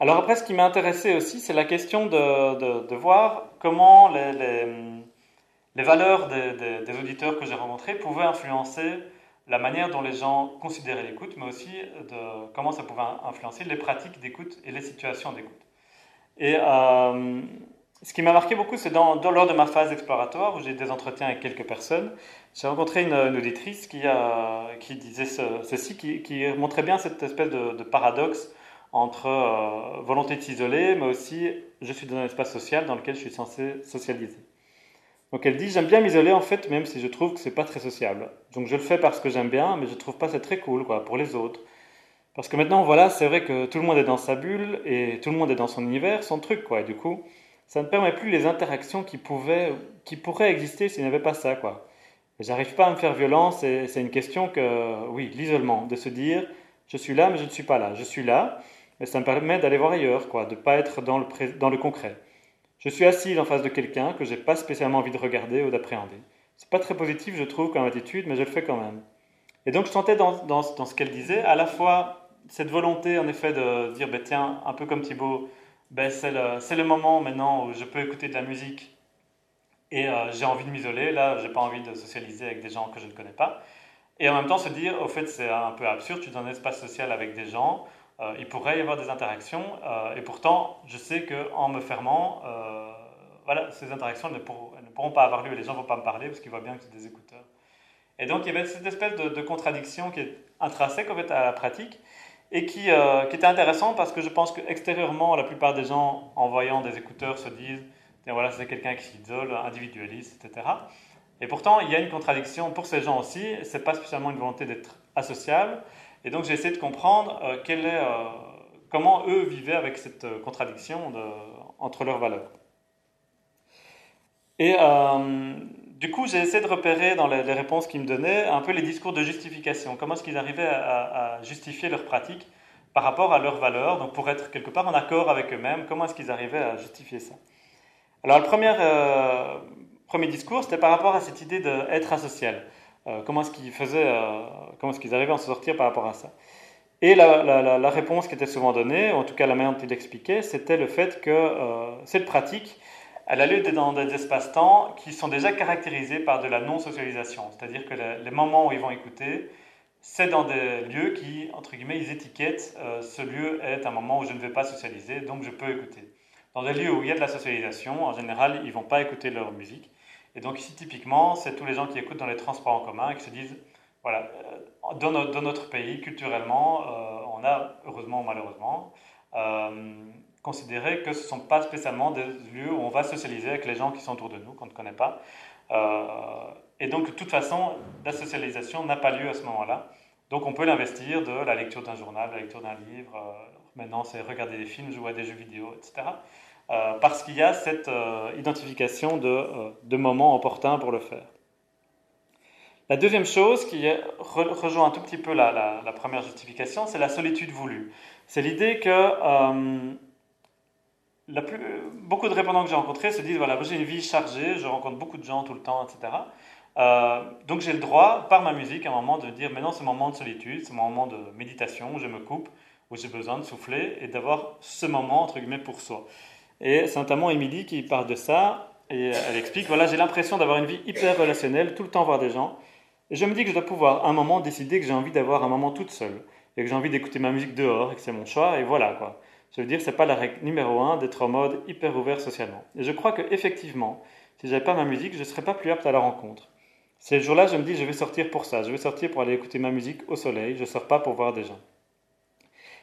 Alors après, ce qui m'a intéressé aussi, c'est la question de, voir comment les, valeurs des, auditeurs que j'ai rencontrés pouvaient influencer la manière dont les gens considéraient l'écoute, mais aussi de comment ça pouvait influencer les pratiques d'écoute et les situations d'écoute. Et euh, ce qui m'a marqué beaucoup, c'est dans, lors de ma phase exploratoire, où j'ai des entretiens avec quelques personnes, j'ai rencontré une, auditrice qui, a, qui disait ceci, qui, qui, montrait bien cette espèce de paradoxe entre euh, volonté de s'isoler, mais aussi je suis dans un espace social dans lequel je suis censé socialiser. Donc elle dit j'aime bien m'isoler en fait, même si je trouve que c'est pas très sociable. Donc je le fais parce que j'aime bien, mais je trouve pas ça très cool quoi pour les autres. Parce que maintenant voilà, c'est vrai que tout le monde est dans sa bulle et tout le monde est dans son univers, son truc quoi. Et du coup, ça ne permet plus les interactions qui pouvaient, qui pourraient exister s'il n'y avait pas ça quoi. J'arrive pas à me faire violence et c'est une question que oui, l'isolement, de se dire je suis là mais je ne suis pas là, je suis là mais ça me permet d'aller voir ailleurs, quoi, de pas être dans le concret. Je suis assis en face de quelqu'un que j'ai pas spécialement envie de regarder ou d'appréhender. C'est pas très positif, je trouve, comme attitude, mais je le fais quand même. Et donc je sentais dans, dans, ce qu'elle disait à la fois cette volonté, en effet, de dire, ben, tiens, un peu comme Thibaut, ben, c'est le, le, moment maintenant où je peux écouter de la musique et euh, j'ai envie de m'isoler. Là, j'ai pas envie de socialiser avec des gens que je ne connais pas. Et en même temps se dire, au fait, c'est un peu absurde, tu es dans un espace social avec des gens, euh, il pourrait y avoir des interactions, euh, et pourtant, je sais qu'en me fermant, euh, voilà, ces interactions ne, pourront, pas avoir lieu, les gens ne vont pas me parler parce qu'ils voient bien que c'est des écouteurs. Et donc, il y avait cette espèce de, contradiction qui est intrinsèque en fait, à la pratique, et qui, qui était intéressant parce que je pense qu'extérieurement, la plupart des gens, en voyant des écouteurs, se disent voilà, c'est quelqu'un qui s'isole, individualiste, etc. Et pourtant, il y a une contradiction pour ces gens aussi. Ce n'est pas spécialement une volonté d'être associable, et donc j'ai essayé de comprendre euh, euh, comment eux vivaient avec cette euh, contradiction entre leurs valeurs. Et du coup, j'ai essayé de repérer dans les, réponses qu'ils me donnaient un peu les discours de justification. Comment est-ce qu'ils arrivaient à, justifier leur pratique par rapport à leurs valeurs, donc pour être quelque part en accord avec eux-mêmes, comment est-ce qu'ils arrivaient à justifier ça? Alors, le premier, premier discours, c'était par rapport à cette idée d'être asocial. Euh, comment est-ce qu'ils faisaient, euh, comment est-ce qu'ils arrivaient à se sortir par rapport à ça? Et la, réponse qui était souvent donnée, en tout cas la manière dont il expliquait, c'était le fait que cette pratique, elle a lieu dans des espaces-temps qui sont déjà caractérisés par de la non-socialisation. C'est-à-dire que les, moments où ils vont écouter, c'est dans des lieux qui, entre guillemets, ils étiquettent euh, ce lieu est un moment où je ne vais pas socialiser, donc je peux écouter. Dans des lieux où il y a de la socialisation, en général, ils ne vont pas écouter leur musique. Et donc ici, typiquement, c'est tous les gens qui écoutent dans les transports en commun et qui se disent, voilà, euh, dans, notre, pays, culturellement, euh, on a, heureusement ou malheureusement, considérer que ce ne sont pas spécialement des lieux où on va socialiser avec les gens qui sont autour de nous, qu'on ne connaît pas. Euh, et donc, de toute façon, la socialisation n'a pas lieu à ce moment-là. Donc, on peut l'investir de la lecture d'un journal, de la lecture d'un livre. Euh, maintenant, c'est regarder des films, jouer à des jeux vidéo, etc. Euh, parce qu'il y a cette identification de, de moments opportuns pour le faire. La deuxième chose qui rejoint un tout petit peu la, première justification, c'est la solitude voulue. C'est l'idée que beaucoup de répondants que j'ai rencontrés se disent voilà, j'ai une vie chargée, je rencontre beaucoup de gens tout le temps, etc. Euh, donc j'ai le droit, par ma musique, à un moment de dire maintenant c'est mon moment de solitude, c'est mon moment de méditation où je me coupe, où j'ai besoin de souffler et d'avoir ce moment entre guillemets pour soi. Et c'est notamment Émilie qui parle de ça et elle explique voilà, j'ai l'impression d'avoir une vie hyper relationnelle, tout le temps voir des gens. Et je me dis que je dois pouvoir un moment décider que j'ai envie d'avoir un moment toute seule et que j'ai envie d'écouter ma musique dehors et que c'est mon choix et voilà quoi. Je veux dire, ce n'est pas la règle numéro un d'être en mode hyper ouvert socialement. Et je crois qu'effectivement, si j'avais pas ma musique, je serais pas plus apte à la rencontre. Ces jours-là, je me dis, je vais sortir pour ça. Je vais sortir pour aller écouter ma musique au soleil. Je sors pas pour voir des gens.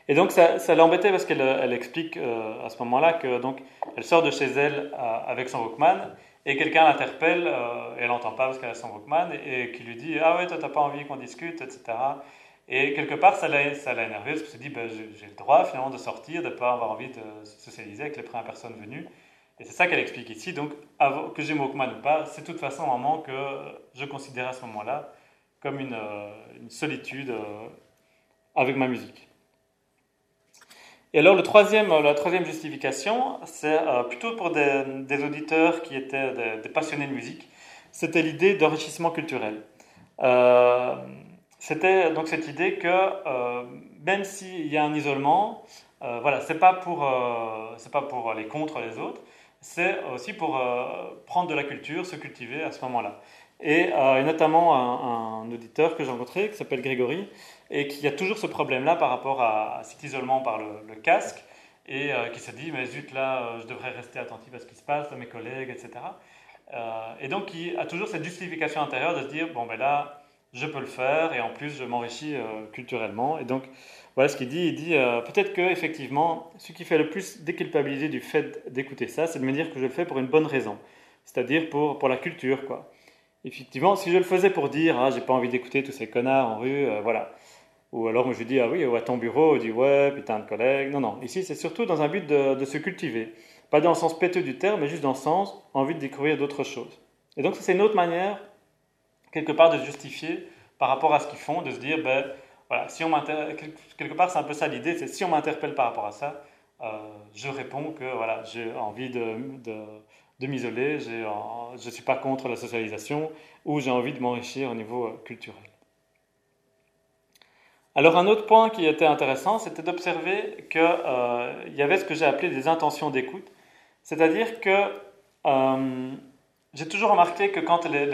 Et donc, ça, ça l'embêtait parce qu'elle elle explique euh, à ce moment-là que donc elle sort de chez elle euh, avec son Walkman et quelqu'un l'interpelle, euh, et elle n'entend pas parce qu'elle a son Walkman, et, qui lui dit Ah ouais, toi, t'as pas envie qu'on discute, etc. Et quelque part, ça l'a, ça l'a énervé, parce qu'elle se dit, ben, j'ai, le droit finalement de sortir, de pas avoir envie de socialiser avec les premières personnes venues. Et c'est ça qu'elle explique ici. Donc, que j'ai mon Walkman ou pas, c'est de toute façon un moment que je considère à ce moment-là comme une, euh, solitude avec ma musique. Et alors, le troisième, la troisième justification, c'est euh, plutôt pour des, auditeurs qui étaient des, passionnés de musique, c'était l'idée d'enrichissement culturel. Euh, c'était donc cette idée que euh, même s'il y a un isolement, euh, voilà, c'est pas pour euh, pas pour aller contre les autres, c'est aussi pour prendre de la culture, se cultiver à ce moment-là. Et, notamment un, auditeur que j'ai rencontré qui s'appelle Grégory et qui a toujours ce problème-là par rapport à, cet isolement par le, casque et qui se dit mais zut là je devrais rester attentif à ce qui se passe à mes collègues etc. et donc qui a toujours cette justification intérieure de se dire bon ben là je peux le faire et en plus je m'enrichis euh, culturellement. Et donc voilà ce qu'il dit. Il dit euh, peut-être que effectivement, ce qui fait le plus déculpabiliser du fait d'écouter ça, c'est de me dire que je le fais pour une bonne raison, c'est-à-dire pour, pour la culture, quoi. Effectivement, si je le faisais pour dire ah j'ai pas envie d'écouter tous ces connards en rue, euh, voilà. Ou alors je lui dis ah oui, ou à ton bureau, on dit ouais putain de collègue. Non non, ici c'est surtout dans un but de, se cultiver, pas dans le sens péteux du terme, mais juste dans le sens envie de découvrir d'autres choses. Et donc c'est une autre manière quelque part de justifier par rapport à ce qu'ils font, de se dire, ben, voilà, si on quelque part c'est un peu ça l'idée, c'est si on m'interpelle par rapport à ça, euh, je réponds que voilà, j'ai envie de, de, de m'isoler, je ne suis pas contre la socialisation, ou j'ai envie de m'enrichir au niveau euh, culturel. Alors un autre point qui était intéressant, c'était d'observer qu'il euh, y avait ce que j'ai appelé des intentions d'écoute, c'est-à-dire que euh, j'ai toujours remarqué que quand les,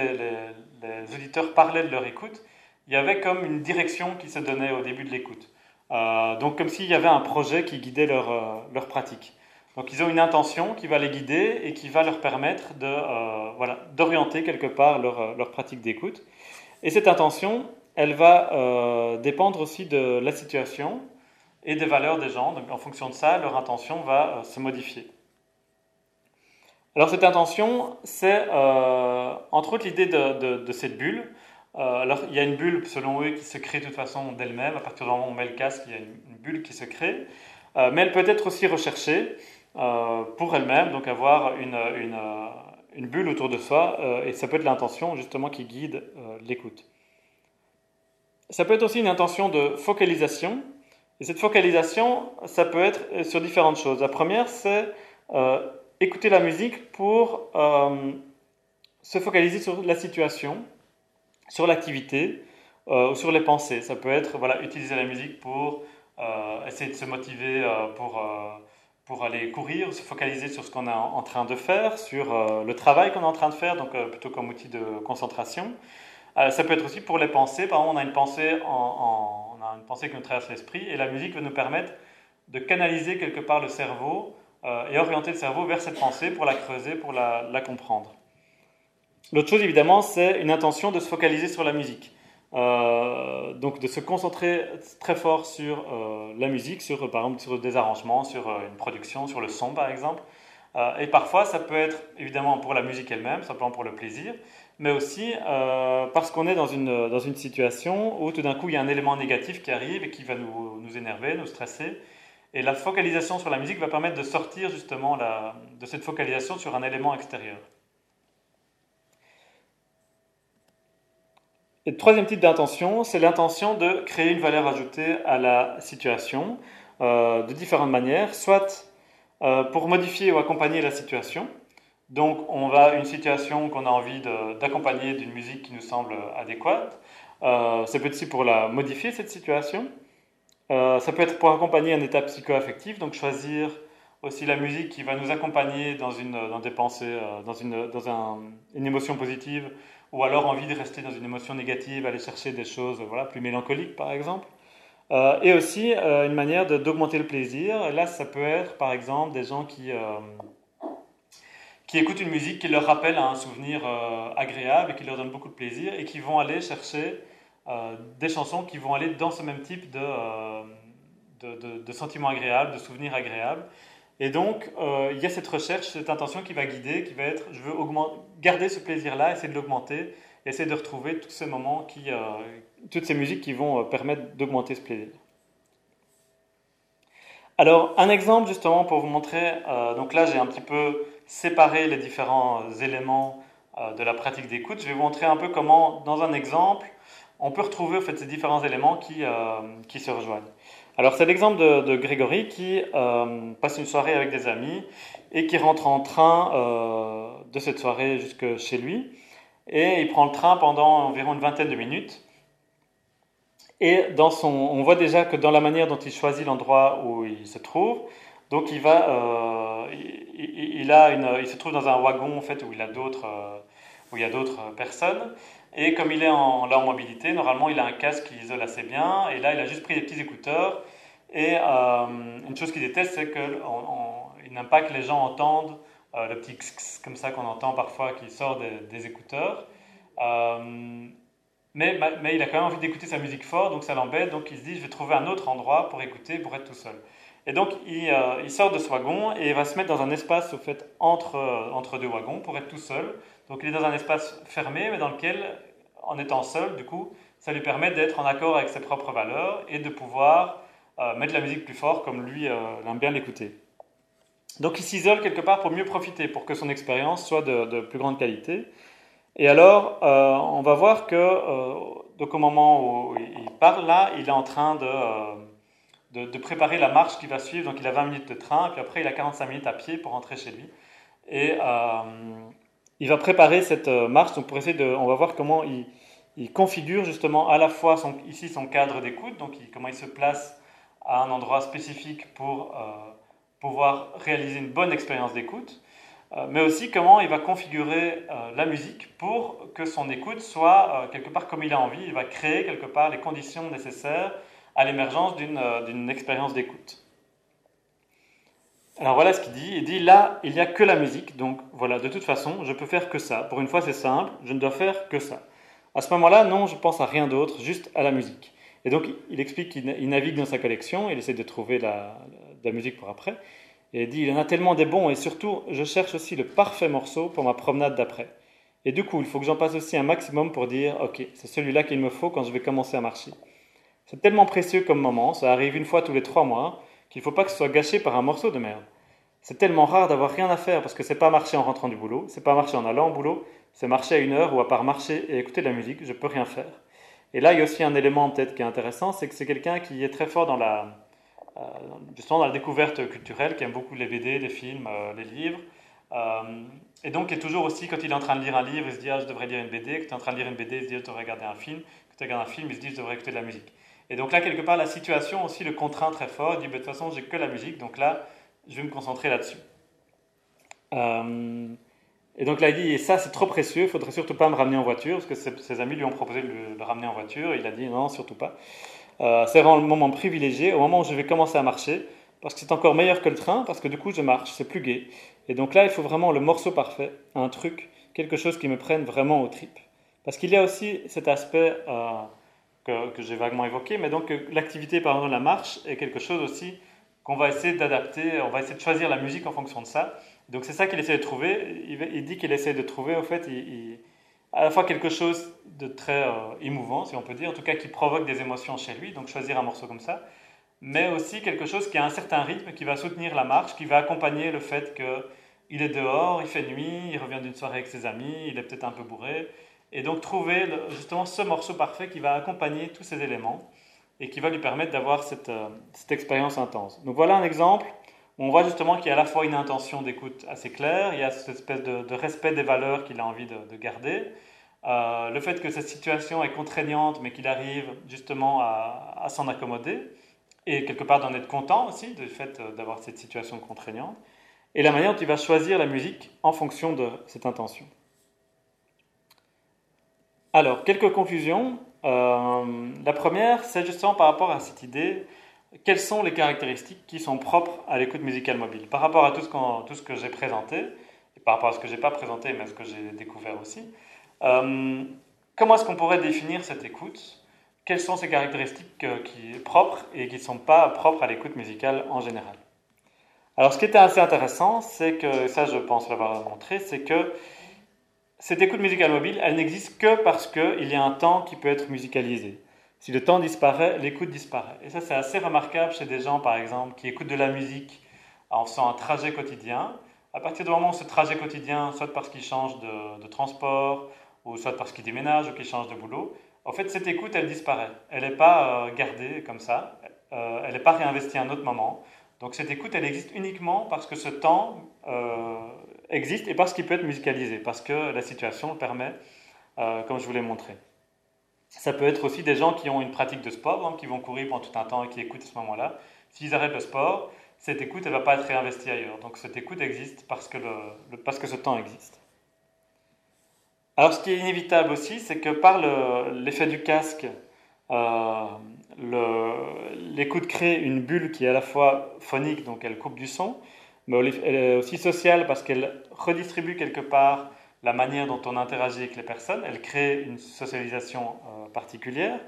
auditeurs parlaient de leur écoute, il y avait comme une direction qui se donnait au début de l'écoute. Euh, donc comme s'il y avait un projet qui guidait leur, euh, leur, pratique. Donc ils ont une intention qui va les guider et qui va leur permettre voilà, d'orienter quelque part leur, leur pratique d'écoute. Et cette intention, elle va dépendre aussi de la situation et des valeurs des gens. Donc en fonction de ça, leur intention va se modifier. Alors cette intention, c'est euh, entre autres l'idée de, cette bulle. Euh, alors il y a une bulle, selon eux, qui se crée de toute façon d'elle-même. À partir du moment où on met le casque, il y a une, bulle qui se crée. Euh, mais elle peut être aussi recherchée pour elle-même, donc avoir une, une bulle autour de soi, et ça peut être l'intention justement qui guide l'écoute. Ça peut être aussi une intention de focalisation, et cette focalisation, ça peut être sur différentes choses. La première, c'est écouter la musique pour se focaliser sur la situation, sur l'activité euh, ou sur les pensées. Ça peut être voilà, utiliser la musique pour euh, essayer de se motiver euh, pour, pour aller courir, se focaliser sur ce qu'on est en, train de faire, sur le travail qu'on est en train de faire, donc plutôt comme outil de concentration. Ça peut être aussi pour les pensées. Par exemple, on a une pensée, qui nous traverse l'esprit et la musique va nous permettre de canaliser quelque part le cerveau et orienter le cerveau vers cette pensée pour la creuser, pour la, comprendre. L'autre chose, évidemment, c'est une intention de se focaliser sur la musique. Euh, donc de se concentrer très fort sur euh, la musique, sur par exemple sur des arrangements, sur euh, une production, sur le son par exemple. et parfois ça peut être évidemment pour la musique elle-même, simplement pour le plaisir, mais aussi parce qu'on est dans une, dans une situation où tout d'un coup il y a un élément négatif qui arrive et qui va nous, nous énerver, nous stresser. Et la focalisation sur la musique va permettre de sortir justement la, de cette focalisation sur un élément extérieur. Et le troisième type d'intention, c'est l'intention de créer une valeur ajoutée à la situation euh, de différentes manières, soit euh, pour modifier ou accompagner la situation. Donc on va une situation qu'on a envie d'accompagner d'une musique qui nous semble adéquate. Euh, ça peut être aussi pour la modifier cette situation. ça peut être pour accompagner un état psycho-affectif, donc choisir aussi la musique qui va nous accompagner dans, une, dans des pensées, dans, une, dans un, une émotion positive ou alors envie de rester dans une émotion négative, aller chercher des choses voilà, plus mélancoliques par exemple. Euh, et aussi euh, une manière d'augmenter le plaisir. Là, ça peut être par exemple des gens qui, euh, qui écoutent une musique qui leur rappelle un souvenir agréable et qui leur donne beaucoup de plaisir et qui vont aller chercher des chansons qui vont aller dans ce même type de, de, de, de sentiments agréables, de souvenirs agréables. Et donc, euh, il y a cette recherche, cette intention qui va guider, qui va être, je veux garder ce plaisir-là, essayer de l'augmenter, essayer de retrouver tous ces moments, qui, euh, toutes ces musiques qui vont euh, permettre d'augmenter ce plaisir. Alors, un exemple justement pour vous montrer, donc là j'ai un petit peu séparé les différents éléments de la pratique d'écoute. Je vais vous montrer un peu comment, dans un exemple, on peut retrouver en fait, ces différents éléments qui, qui se rejoignent. Alors c'est l'exemple de, Grégory qui euh, passe une soirée avec des amis et qui rentre en train euh, de cette soirée jusque chez lui. Et il prend le train pendant environ une vingtaine de minutes. Et dans son, on voit déjà que dans la manière dont il choisit l'endroit où il se trouve, donc il va, euh, il, se trouve dans un wagon en fait où il a d'autres, où il y a d'autres personnes. Et comme il est en, là mobilité, normalement il a un casque qui isole assez bien. Et là, il a juste pris des petits écouteurs. Et euh, une chose qu'il déteste, c'est qu'il n'aime pas que les gens entendent euh, le petit x comme ça qu'on entend parfois qui sort des, écouteurs. Euh, mais, mais, il a quand même envie d'écouter sa musique fort, donc ça l'embête. Donc il se dit, je vais trouver un autre endroit pour écouter, pour être tout seul. Et donc il, il, sort de ce wagon et il va se mettre dans un espace au fait entre, entre deux wagons pour être tout seul. Donc il est dans un espace fermé, mais dans lequel, en étant seul, du coup, ça lui permet d'être en accord avec ses propres valeurs et de pouvoir euh, mettre la musique plus fort comme lui euh, aime bien l'écouter. Donc il s'isole quelque part pour mieux profiter, pour que son expérience soit de, plus grande qualité. Et alors, euh, on va voir que donc au moment où il parle là, il est en train de, de, préparer la marche qui va suivre. Donc il a 20 minutes de train, puis après il a 45 minutes à pied pour rentrer chez lui. Et il va préparer cette euh, marche. Donc pour essayer de, on va voir comment il, configure justement à la fois son, ici son cadre d'écoute, donc comment il se place à un endroit spécifique pour euh, pouvoir réaliser une bonne expérience d'écoute, euh, mais aussi comment il va configurer la musique pour que son écoute soit quelque part comme il a envie. Il va créer quelque part les conditions nécessaires à l'émergence d'une expérience d'écoute. Alors voilà ce qu'il dit. Il dit là, il n'y a que la musique. Donc voilà, de toute façon, je peux faire que ça. Pour une fois, c'est simple, je ne dois faire que ça. À ce moment-là, non, je pense à rien d'autre, juste à la musique. Et donc, il explique qu'il navigue dans sa collection, il essaie de trouver la, la musique pour après. Et il dit il y en a tellement des bons, et surtout, je cherche aussi le parfait morceau pour ma promenade d'après. Et du coup, il faut que j'en passe aussi un maximum pour dire ok, c'est celui-là qu'il me faut quand je vais commencer à marcher. C'est tellement précieux comme moment, ça arrive une fois tous les trois mois qu'il ne faut pas que ce soit gâché par un morceau de merde. c'est tellement rare d'avoir rien à faire parce que c'est pas marcher en rentrant du boulot, c'est pas marcher en allant au boulot, c'est marcher à une heure ou à part marcher et écouter de la musique, je peux rien faire. Et là, il y a aussi un élément peut-être qui est intéressant, c'est que c'est quelqu'un qui est très fort dans la, euh, justement dans la découverte culturelle, qui aime beaucoup les BD, les films, euh, les livres. Euh, et donc, est toujours aussi, quand il est en train de lire un livre, il se dit ah, je devrais lire une BD. Quand il est en train de lire une BD, il se dit je devrais regarder un film. Quand il regarde un film, il se dit je devrais écouter de la musique. Et donc là, quelque part, la situation aussi le contraint très fort. Il dit bah, de toute façon, j'ai que la musique, donc là, je vais me concentrer là-dessus. et donc là, il dit, et ça c'est trop précieux, il faudrait surtout pas me ramener en voiture, parce que ses, amis lui ont proposé de le, ramener en voiture, il a dit non, surtout pas. Euh, c'est vraiment le moment privilégié, au moment où je vais commencer à marcher, parce que c'est encore meilleur que le train, parce que du coup je marche, c'est plus gai. Et donc là, il faut vraiment le morceau parfait, un truc, quelque chose qui me prenne vraiment au tripes. Parce qu'il y a aussi cet aspect euh, que, j'ai vaguement évoqué, mais donc l'activité, par exemple, la marche, est quelque chose aussi qu'on va essayer d'adapter, on va essayer de choisir la musique en fonction de ça. Donc c'est ça qu'il essaie de trouver. Il, dit qu'il essaie de trouver, au fait, il à la fois quelque chose de très euh, émouvant, si on peut dire, en tout cas qui provoque des émotions chez lui, donc choisir un morceau comme ça, mais aussi quelque chose qui a un certain rythme, qui va soutenir la marche, qui va accompagner le fait qu'il est dehors, il fait nuit, il revient d'une soirée avec ses amis, il est peut-être un peu bourré, et donc trouver justement ce morceau parfait qui va accompagner tous ces éléments et qui va lui permettre d'avoir cette, euh, cette expérience intense. Donc voilà un exemple où on voit justement qu'il y a à la fois une intention d'écoute assez claire, il y a cette espèce de, respect des valeurs qu'il a envie de, de garder, euh, le fait que cette situation est contraignante, mais qu'il arrive justement à, s'en accommoder, et quelque part d'en être content aussi, du fait euh, d'avoir cette situation contraignante, et la manière dont il va choisir la musique en fonction de cette intention. Alors, quelques conclusions. Euh, la première, c'est justement par rapport à cette idée, quelles sont les caractéristiques qui sont propres à l'écoute musicale mobile? Par rapport à tout ce, que j'ai présenté, et par rapport à ce que je n'ai pas présenté, mais à ce que j'ai découvert aussi, euh, comment est-ce qu'on pourrait définir cette écoute? Quelles sont ces caractéristiques euh, qui propres et qui ne sont pas propres à l'écoute musicale en général? Alors ce qui était assez intéressant, c'est que, ça je pense l'avoir montré, c'est que cette écoute musicale mobile, elle n'existe que parce qu'il y a un temps qui peut être musicalisé. Si le temps disparaît, l'écoute disparaît. Et ça, c'est assez remarquable chez des gens, par exemple, qui écoutent de la musique en faisant un trajet quotidien. À partir du moment où ce trajet quotidien, soit parce qu'ils changent de, transport, ou soit parce qu'il déménage ou qu'il change de boulot, en fait, cette écoute, elle disparaît. Elle n'est pas euh, gardée comme ça. Euh, elle n'est pas réinvestie à un autre moment. Donc cette écoute, elle existe uniquement parce que ce temps euh, existe et parce qu'il peut être musicalisé, parce que la situation le permet, comme je vous l'ai montré. Ça peut être aussi des gens qui ont une pratique de sport, qui vont courir pendant tout un temps et qui écoutent à ce moment-là. S'ils arrêtent le sport, cette écoute, elle ne va pas être réinvestie ailleurs. Donc cette écoute existe parce que, parce que ce temps existe. Alors ce qui est inévitable aussi, c'est que par l'effet du casque, euh, l'écoute crée une bulle qui est à la fois phonique, donc elle coupe du son, mais elle est aussi sociale parce qu'elle redistribue quelque part la manière dont on interagit avec les personnes, elle crée une socialisation euh, particulière.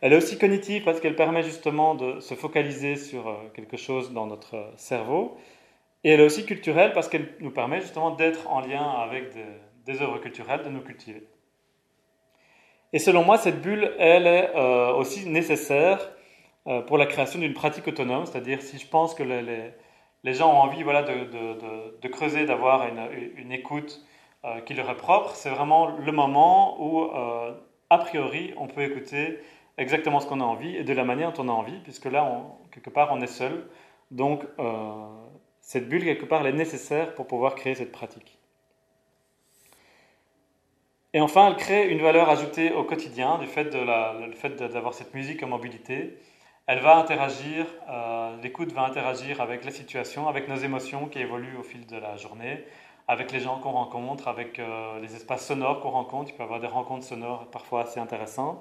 Elle est aussi cognitive parce qu'elle permet justement de se focaliser sur euh, quelque chose dans notre cerveau. Et elle est aussi culturelle parce qu'elle nous permet justement d'être en lien avec des œuvres culturelles, de nous cultiver. Et selon moi, cette bulle, elle est euh, aussi nécessaire euh, pour la création d'une pratique autonome, c'est-à-dire si je pense que les, gens ont envie voilà, de, creuser, d'avoir une, écoute euh, qui leur est propre, c'est vraiment le moment où, a priori, on peut écouter exactement ce qu'on a envie et de la manière dont on a envie, puisque là, quelque part, on est seul. Donc, cette bulle, quelque part, elle est nécessaire pour pouvoir créer cette pratique. Et enfin, elle crée une valeur ajoutée au quotidien du fait d'avoir cette musique en mobilité. Elle va interagir, euh, l'écoute va interagir avec la situation, avec nos émotions qui évoluent au fil de la journée, avec les gens qu'on rencontre, avec euh, les espaces sonores qu'on rencontre. Il peut y avoir des rencontres sonores parfois assez intéressantes.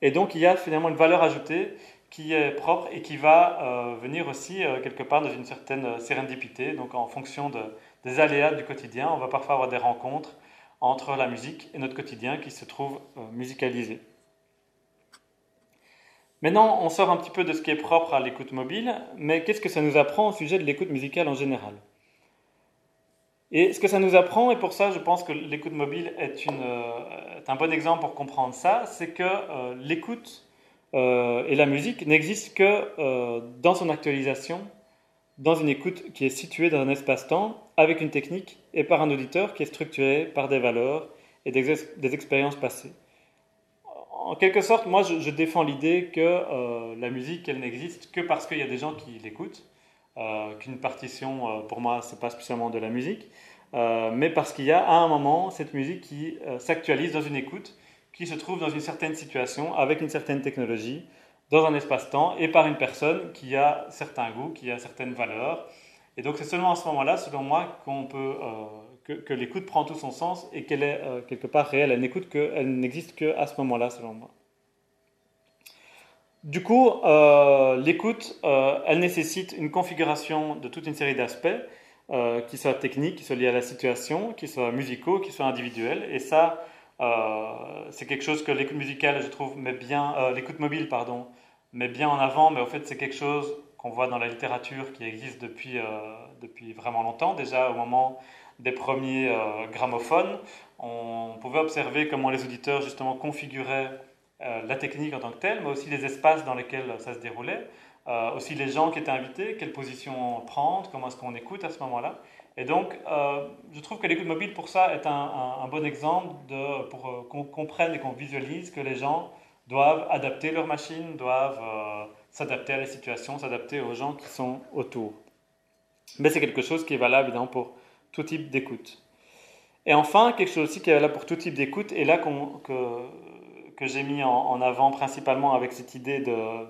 Et donc, il y a finalement une valeur ajoutée qui est propre et qui va euh, venir aussi quelque part dans une certaine sérendipité. Donc, en fonction de, des aléas du quotidien, on va parfois avoir des rencontres entre la musique et notre quotidien qui se trouve euh, musicalisé. Maintenant, on sort un petit peu de ce qui est propre à l'écoute mobile, mais qu'est-ce que ça nous apprend au sujet de l'écoute musicale en général? Et ce que ça nous apprend, et pour ça je pense que l'écoute mobile est, euh, un bon exemple pour comprendre ça, c'est que euh, l'écoute et la musique n'existent que dans son actualisation dans une écoute qui est située dans un espace-temps avec une technique et par un auditeur qui est structuré par des valeurs et des, expériences passées. En quelque sorte, moi, je, défends l'idée que euh, la musique, elle n'existe que parce qu'il y a des gens qui l'écoutent, euh, qu'une partition, euh, pour moi, c'est pas spécialement de la musique, mais parce qu'il y a à un moment cette musique qui s'actualise dans une écoute, qui se trouve dans une certaine situation, avec une certaine technologie, dans un espace-temps, et par une personne qui a certains goûts, qui a certaines valeurs. Et donc c'est seulement à ce moment-là, selon moi, qu'on peut que, l'écoute prend tout son sens et qu'elle est euh, quelque part réelle. Elle n'écoute que, elle n'existe qu'à ce moment-là, selon moi. Du coup, euh, l'écoute, euh, elle nécessite une configuration de toute une série d'aspects, qui soient techniques, qui soient liés à la situation, qui soient musicaux, qui soient individuels. Et ça, c'est quelque chose que l'écoute musicale, je trouve, met bien, l'écoute mobile, pardon, met bien en avant, mais au fait, c'est quelque chose qu'on voit dans la littérature qui existe depuis, depuis vraiment longtemps. Déjà, au moment des premiers euh, gramophones, on pouvait observer comment les auditeurs justement configuraient euh, la technique en tant que telle, mais aussi les espaces dans lesquels ça se déroulait, euh, aussi les gens qui étaient invités, quelle position prendre, comment est-ce qu'on écoute à ce moment-là. Et donc, je trouve que l'écoute mobile, pour ça, est un, bon exemple pour qu'on comprenne et qu'on visualise que les gens doivent adapter leur machine, doivent s'adapter à la situation, s'adapter aux gens qui sont autour. Mais c'est quelque chose qui est valable évidemment pour tout type d'écoute. Et enfin, quelque chose aussi qui est là pour tout type d'écoute, et là que, que j'ai mis en, avant principalement avec cette idée euh,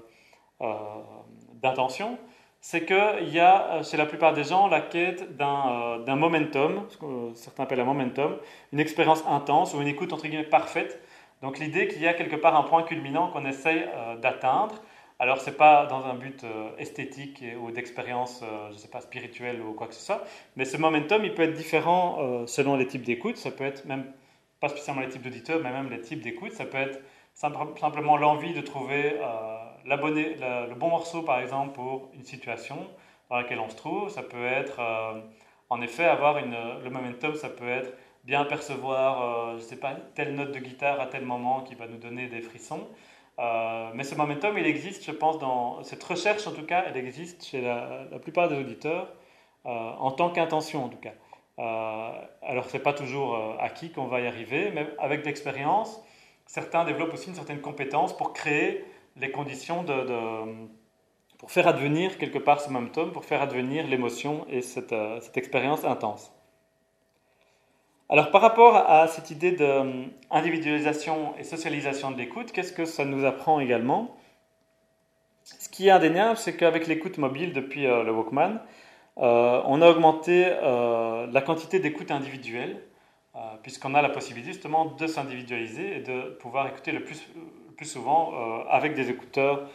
d'intention, c'est qu'il y a chez la plupart des gens la quête d'un euh, momentum, ce que certains appellent un momentum, une expérience intense ou une écoute entre guillemets parfaite. Donc l'idée qu'il y a quelque part un point culminant qu'on essaye euh, d'atteindre alors, ce n'est pas dans un but euh, esthétique ou d'expérience, euh, je sais pas, spirituelle ou quoi que ce soit, mais ce momentum, il peut être différent euh, selon les types d'écoute. Ça peut être même, pas spécialement les types d'auditeurs, mais même les types d'écoute. Ça peut être simplement l'envie de trouver le bon morceau, par exemple, pour une situation dans laquelle on se trouve. Ça peut être, en effet, avoir une, le momentum, ça peut être bien percevoir, je ne sais pas, telle note de guitare à tel moment qui va nous donner des frissons. Euh, mais ce momentum, il existe, je pense, dans cette recherche, en tout cas, elle existe chez la, plupart des auditeurs, euh, en tant qu'intention, en tout cas. Euh, alors, ce n'est pas toujours acquis qu'on va y arriver, mais avec l'expérience, certains développent aussi une certaine compétence pour créer les conditions de, pour faire advenir quelque part ce momentum, pour faire advenir l'émotion et cette expérience intense. Alors par rapport à cette idée d'individualisation et socialisation de l'écoute, qu'est-ce que ça nous apprend également? Ce qui est indéniable, c'est qu'avec l'écoute mobile depuis euh, le Walkman, euh, on a augmenté euh, la quantité d'écoute individuelle, puisqu'on a la possibilité justement de s'individualiser et de pouvoir écouter le plus souvent avec des écouteurs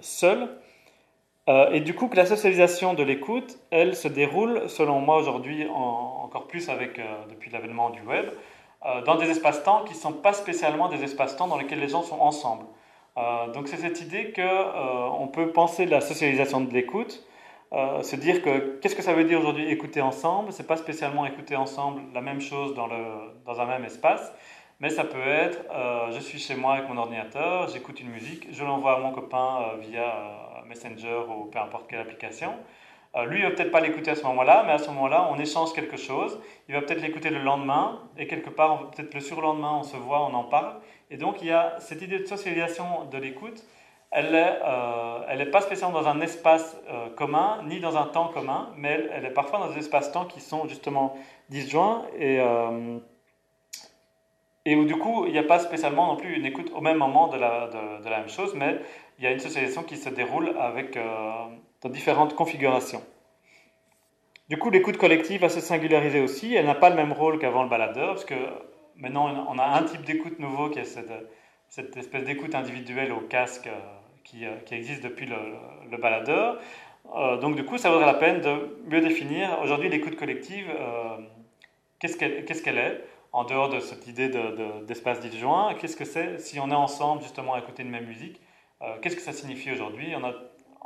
seuls. Euh, et du coup, que la socialisation de l'écoute, elle se déroule, selon moi aujourd'hui, encore plus avec, euh, depuis l'avènement du web, euh, dans des espaces-temps qui ne sont pas spécialement des espaces-temps dans lesquels les gens sont ensemble. donc c'est cette idée qu'on peut penser la socialisation de l'écoute, se dire que qu'est-ce que ça veut dire aujourd'hui écouter ensemble? C'est pas spécialement écouter ensemble la même chose dans, le, dans un même espace, mais ça peut être je suis chez moi avec mon ordinateur, j'écoute une musique, je l'envoie à mon copain via Messenger ou peu importe quelle application. Euh, lui, il va peut-être pas l'écouter à ce moment-là, mais à ce moment-là, on échange quelque chose. Il va peut-être l'écouter le lendemain, et quelque part, peut-être le surlendemain, on se voit, on en parle. Et donc, il y a cette idée de socialisation de l'écoute. Elle n'est euh, pas spécialement dans un espace euh, commun, ni dans un temps commun, mais elle, est parfois dans des espaces-temps qui sont justement disjoints et, et où du coup, il n'y a pas spécialement non plus une écoute au même moment de la, de la même chose, mais il y a une socialisation qui se déroule avec, euh, dans différentes configurations. Du coup, l'écoute collective va se singulariser aussi. Elle n'a pas le même rôle qu'avant le baladeur, parce que maintenant, on a un type d'écoute nouveau qui est cette, espèce d'écoute individuelle au casque euh, qui, euh, qui, existe depuis le, baladeur. donc, du coup, ça vaudrait la peine de mieux définir aujourd'hui l'écoute collective. qu'est-ce qu'elle est en dehors de cette idée d'espace de, disjoint Qu'est-ce que c'est si on est ensemble justement à écouter une même musique? Qu'est-ce que ça signifie aujourd'hui? On a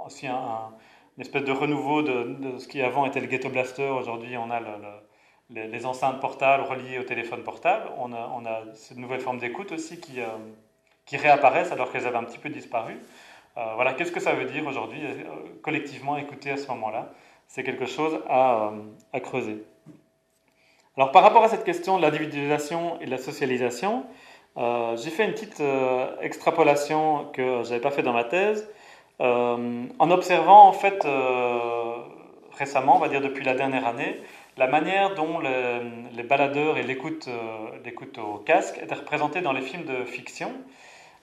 aussi un, une espèce de renouveau de, ce qui avant était le ghetto blaster. Aujourd'hui, on a les, enceintes portables reliées au téléphone portable. On a, on a cette nouvelle forme d'écoute aussi qui, euh, qui réapparaissent alors qu'elles avaient un petit peu disparu. voilà, qu'est-ce que ça veut dire aujourd'hui, collectivement écouter à ce moment-là C'est quelque chose à, à, creuser. Alors par rapport à cette question de l'individualisation et de la socialisation, j'ai fait une petite extrapolation que je n'avais pas fait dans ma thèse, en observant en fait récemment, on va dire depuis la dernière année, la manière dont les baladeurs et l'écoute euh, au casque étaient représentés dans les films de fiction.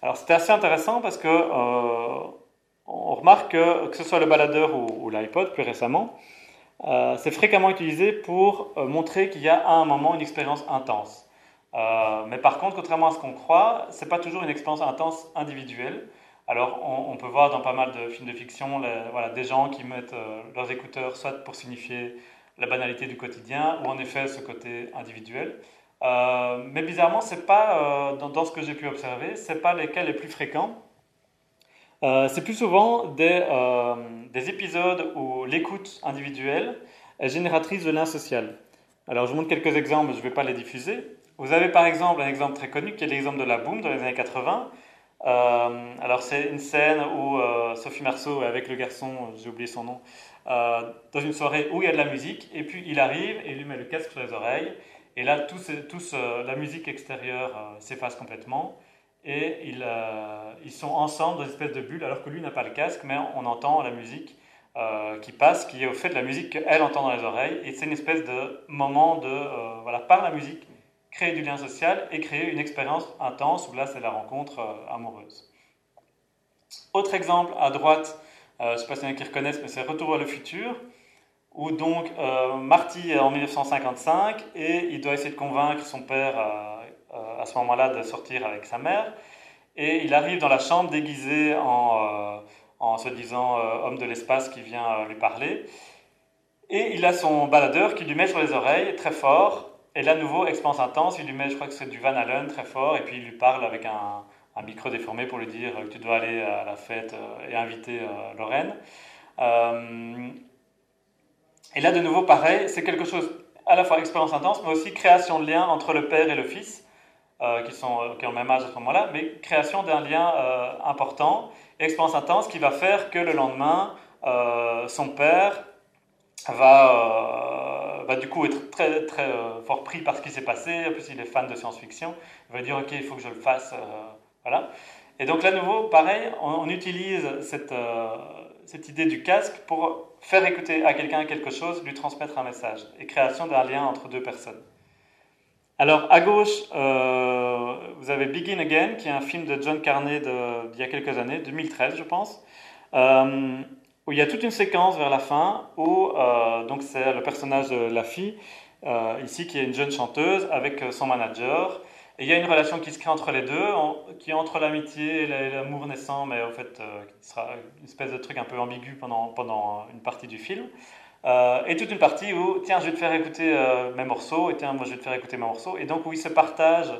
Alors c'était assez intéressant parce que euh, on remarque que que ce soit le baladeur ou, l'iPod plus récemment, euh, c'est fréquemment utilisé pour montrer qu'il y a à un moment une expérience intense. Mais par contre, contrairement à ce qu'on croit, c'est pas toujours une expérience intense individuelle. Alors, on, peut voir dans pas mal de films de fiction voilà, des gens qui mettent leurs écouteurs soit pour signifier la banalité du quotidien ou en effet ce côté individuel. Euh, mais bizarrement, c'est pas euh, dans, ce que j'ai pu observer, c'est pas les cas les plus fréquents. Euh, c'est plus souvent des, des épisodes où l'écoute individuelle est génératrice de lien social. Alors, je vous montre quelques exemples, je ne vais pas les diffuser. Vous avez par exemple un exemple très connu qui est l'exemple de la Boom dans les années 80. alors, c'est une scène où Sophie Marceau, avec le garçon, j'ai oublié son nom, euh, dans une soirée où il y a de la musique, et puis il arrive et il lui met le casque sur les oreilles, et là, tout, la musique extérieure euh, s'efface complètement, et ils, euh, ils, sont ensemble dans une espèce de bulle, alors que lui n'a pas le casque, mais on entend la musique qui passe, qui est au fait de la musique qu'elle entend dans les oreilles, et c'est une espèce de moment de, voilà, par la musique, créer du lien social et créer une expérience intense, où là, c'est la rencontre amoureuse. Autre exemple à droite, euh, je ne sais pas s'il y en a qui reconnaissent, mais c'est Retour à le futur, où donc euh, Marty est en 1955 et il doit essayer de convaincre son père euh, à ce moment-là de sortir avec sa mère. Et il arrive dans la chambre déguisé en, en se disant homme de l'espace qui vient lui parler. Et il a son baladeur qui lui met sur les oreilles très fort. Et là, nouveau, expérience intense, il lui met, je crois que c'est du Van Allen très fort, et puis il lui parle avec un, micro déformé pour lui dire que tu dois aller à la fête euh, et inviter euh, Lorraine. Euh, et là, de nouveau, pareil, c'est quelque chose à la fois expérience intense, mais aussi création de lien entre le père et le fils, qui, sont, qui ont le même âge à ce moment-là, mais création d'un lien important, expérience intense qui va faire que le lendemain, son père va, va du coup être très, très fort pris par ce qui s'est passé. En plus, il est fan de science-fiction. Il va dire Ok, il faut que je le fasse. Voilà. Et donc là, nouveau, pareil, on, utilise cette, euh, cette, idée du casque pour faire écouter à quelqu'un quelque chose, lui transmettre un message, et création d'un lien entre deux personnes. Alors, à gauche, euh, vous avez Begin Again, qui est un film de John Carney d'il y a quelques années, 2013, je pense, euh, où il y a toute une séquence vers la fin où donc c'est le personnage de la fille, ici, qui est une jeune chanteuse, avec son manager, et il y a une relation qui se crée entre les deux, qui est entre l'amitié et l'amour naissant, mais en fait, euh, qui sera une espèce de truc un peu ambigu pendant, pendant une partie du film. Euh, et toute une partie où, tiens, je vais te faire écouter euh, mes morceaux, et tiens, moi je vais te faire écouter mes morceaux. Et donc où ils se partagent,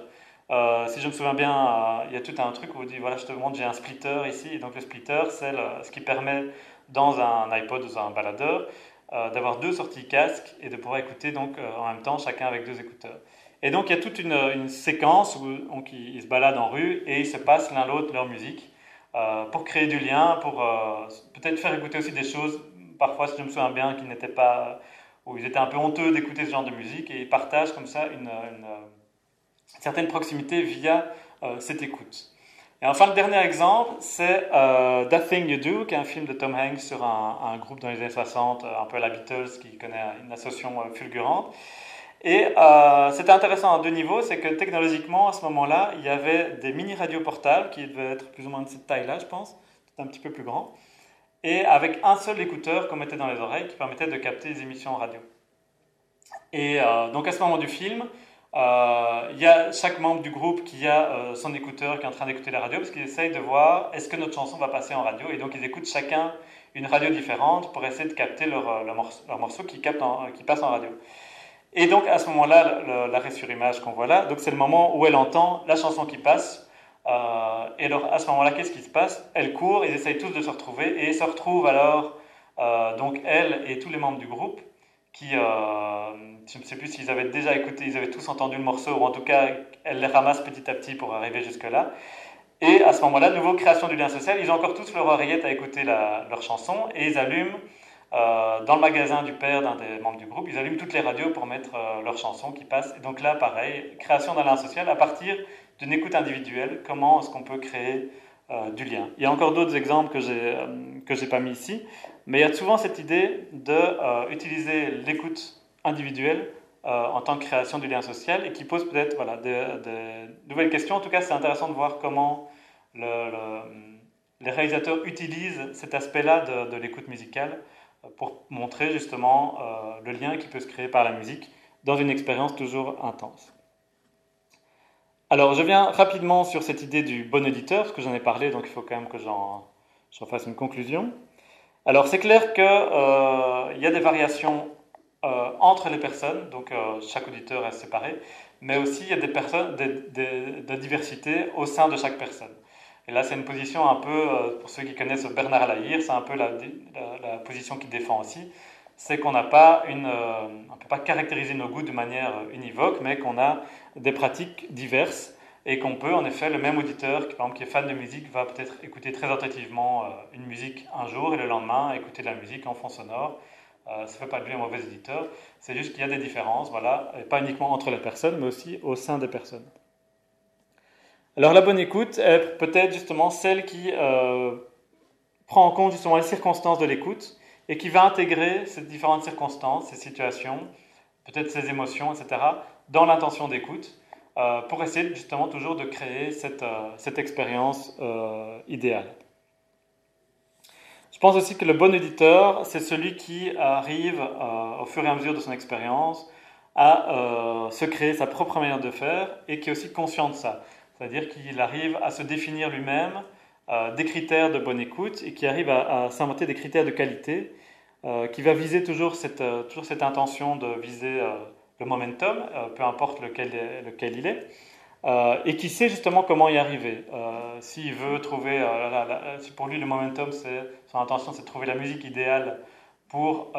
si je me souviens bien, il y a tout un truc où on dit, voilà, je te montre, j'ai un splitter ici. Et donc le splitter, c'est ce qui permet dans un iPod ou un baladeur d'avoir deux sorties casque et de pouvoir écouter donc en même temps, chacun avec deux écouteurs. Et donc il y a toute une, séquence où ils, se baladent en rue et ils se passent l'un l'autre leur musique euh, pour créer du lien, pour euh, peut-être faire écouter aussi des choses, parfois si je me souviens bien, qui n'étaient pas, où ils étaient un peu honteux d'écouter ce genre de musique et ils partagent comme ça une, certaine proximité via euh, cette écoute. Et enfin, le dernier exemple, c'est That Thing You Do, qui est un film de Tom Hanks sur un, groupe dans les années 60, un peu la Beatles, qui connaît une association fulgurante. Et euh, c'était intéressant à deux niveaux, c'est que technologiquement, à ce moment-là, il y avait des mini-radios portables qui devaient être plus ou moins de cette taille-là, je pense, un petit peu plus grand, et avec un seul écouteur qu'on mettait dans les oreilles qui permettait de capter les émissions radio. Et euh, donc à ce moment du film, euh, il y a chaque membre du groupe qui a son écouteur qui est en train d'écouter la radio parce qu'ils essayent de voir est-ce que notre chanson va passer en radio? Et donc ils écoutent chacun une radio différente pour essayer de capter leur, morceau, qui, qui passe en radio. Et donc à ce moment-là, l'arrêt sur image qu'on voit là, c'est le moment où elle entend la chanson qui passe. Euh, et alors à ce moment-là, qu'est-ce qui se passe? Elle court, ils essayent tous de se retrouver et se retrouvent alors euh, donc elle et tous les membres du groupe qui, euh, je ne sais plus s'ils avaient déjà écouté, ils avaient tous entendu le morceau ou en tout cas elle les ramasse petit à petit pour arriver jusque là. Et à ce moment-là, nouveau création du lien social, ils ont encore tous leur oreillette à écouter leur chanson et ils allument dans le magasin du père d'un des membres du groupe, ils allument toutes les radios pour mettre leurs chansons qui passent. Et donc là, pareil, création d'un lien social à partir d'une écoute individuelle. Comment est-ce qu'on peut créer euh, du lien Il y a encore d'autres exemples que j'ai j'ai pas mis ici, mais il y a souvent cette idée de utiliser l'écoute individuelle en tant que création du lien social et qui pose peut-être voilà, des, nouvelles questions. En tout cas, c'est intéressant de voir comment le, les réalisateurs utilisent cet aspect-là de, de l'écoute musicale pour montrer justement euh, le lien qui peut se créer par la musique dans une expérience toujours intense. Alors je viens rapidement sur cette idée du bon auditeur, parce que j'en ai parlé, donc il faut quand même que j'en fasse une conclusion. Alors c'est clair qu'il euh, y a des variations euh, entre les personnes, donc chaque auditeur est séparé, mais aussi il y a des, personnes, des, des diversités au sein de chaque personne. Et là, c'est une position un peu, euh, pour ceux qui connaissent Bernard Lahire, c'est un peu la, position qu'il défend aussi. C'est qu'on n'a pas une, euh, on peut pas caractériser nos goûts de manière univoque, mais qu'on a des pratiques diverses et qu'on peut, en effet, le même auditeur, qui, par exemple, est fan de musique, va peut-être écouter très attentivement euh, une musique un jour et le lendemain écouter de la musique en fond sonore. ça ne fait pas de lui un mauvais auditeur, c'est juste qu'il y a des différences, voilà, et pas uniquement entre les personnes, mais aussi au sein des personnes. Alors la bonne écoute est peut-être justement celle qui euh, prend en compte justement les circonstances de l'écoute et qui va intégrer ces différentes circonstances, ces situations, peut-être ces émotions, etc., dans l'intention d'écoute, euh, pour essayer justement toujours de créer cette, euh, cette expérience idéale. Je pense aussi que le bon éditeur, c'est celui qui arrive au fur et à mesure de son expérience à se créer sa propre manière de faire et qui est aussi conscient de ça. C'est-à-dire qu'il arrive à se définir lui-même euh, des critères de bonne écoute et qui arrive à, s'inventer des critères de qualité euh, qui va viser toujours cette, euh, toujours cette intention de viser le momentum, peu importe lequel, lequel il est, et qui sait justement comment y arriver. S'il veut trouver, si pour lui le momentum, son intention c'est de trouver la musique idéale pour,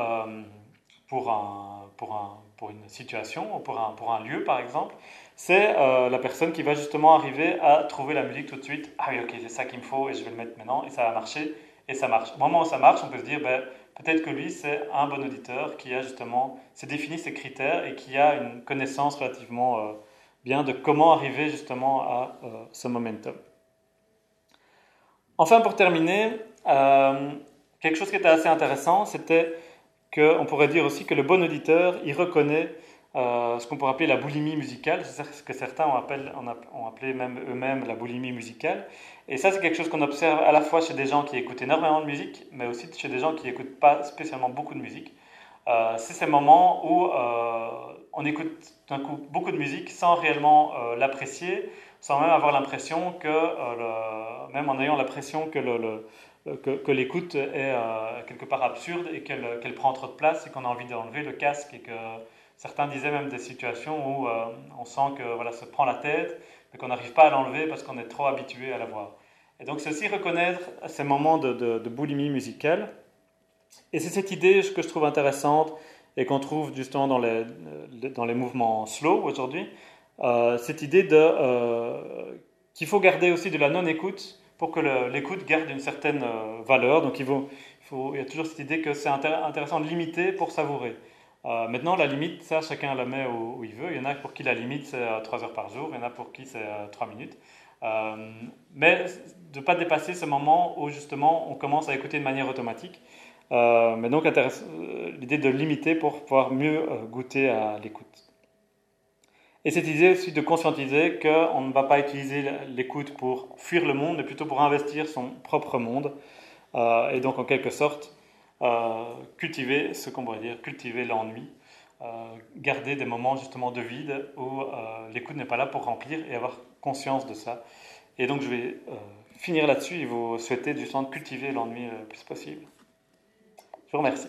pour, un, pour, un, pour une situation ou pour un, pour un lieu par exemple, c'est euh, la personne qui va justement arriver à trouver la musique tout de suite. Ah oui, ok, c'est ça qu'il me faut et je vais le mettre maintenant et ça va marcher et ça marche. Au moment où ça marche, on peut se dire, ben, peut-être que lui, c'est un bon auditeur qui a justement, s'est défini ses critères et qui a une connaissance relativement euh, bien de comment arriver justement à euh, ce momentum. Enfin, pour terminer, quelque chose qui était assez intéressant, c'était qu'on pourrait dire aussi que le bon auditeur, il reconnaît euh, ce qu'on pourrait appeler la boulimie musicale, c'est ce que certains ont, appelé même eux-mêmes la boulimie musicale. Et ça, c'est quelque chose qu'on observe à la fois chez des gens qui écoutent énormément de musique, mais aussi chez des gens qui n'écoutent pas spécialement beaucoup de musique. Euh, c'est ces moments où euh, on écoute d'un coup beaucoup de musique sans réellement l'apprécier, sans même avoir l'impression que, même en ayant l'impression que l'écoute est quelque part absurde et qu'elle prend trop de place et qu'on a envie d'enlever le casque et que Certains disaient même des situations où euh, on sent que voilà, se prend la tête, mais qu'on n'arrive pas à l'enlever parce qu'on est trop habitué à la voir. Et donc c'est aussi reconnaître ces moments de, boulimie musicale. Et c'est cette idée que je trouve intéressante et qu'on trouve justement dans les, dans les mouvements slow aujourd'hui, euh, cette idée de euh, qu'il faut garder aussi de la non-écoute pour que l'écoute garde une certaine valeur. Donc il, faut, il y a toujours cette idée que c'est intéressant de limiter pour savourer. Euh, maintenant, la limite, ça, chacun la met où, il veut. Il y en a pour qui la limite, c'est 3 heures par jour, il y en a pour qui c'est 3 minutes. Euh, mais de ne pas dépasser ce moment où justement on commence à écouter de manière automatique. Euh, mais donc l'idée de limiter pour pouvoir mieux goûter à l'écoute. Et cette idée aussi de conscientiser qu'on ne va pas utiliser l'écoute pour fuir le monde, mais plutôt pour investir son propre monde. et donc en quelque sorte, euh, cultiver ce qu'on pourrait dire, cultiver l'ennui, euh, garder des moments justement de vide où euh, l'écoute n'est pas là pour remplir et avoir conscience de ça. Et donc je vais finir là-dessus et vous souhaiter justement de cultiver l'ennui le plus possible. Je vous remercie.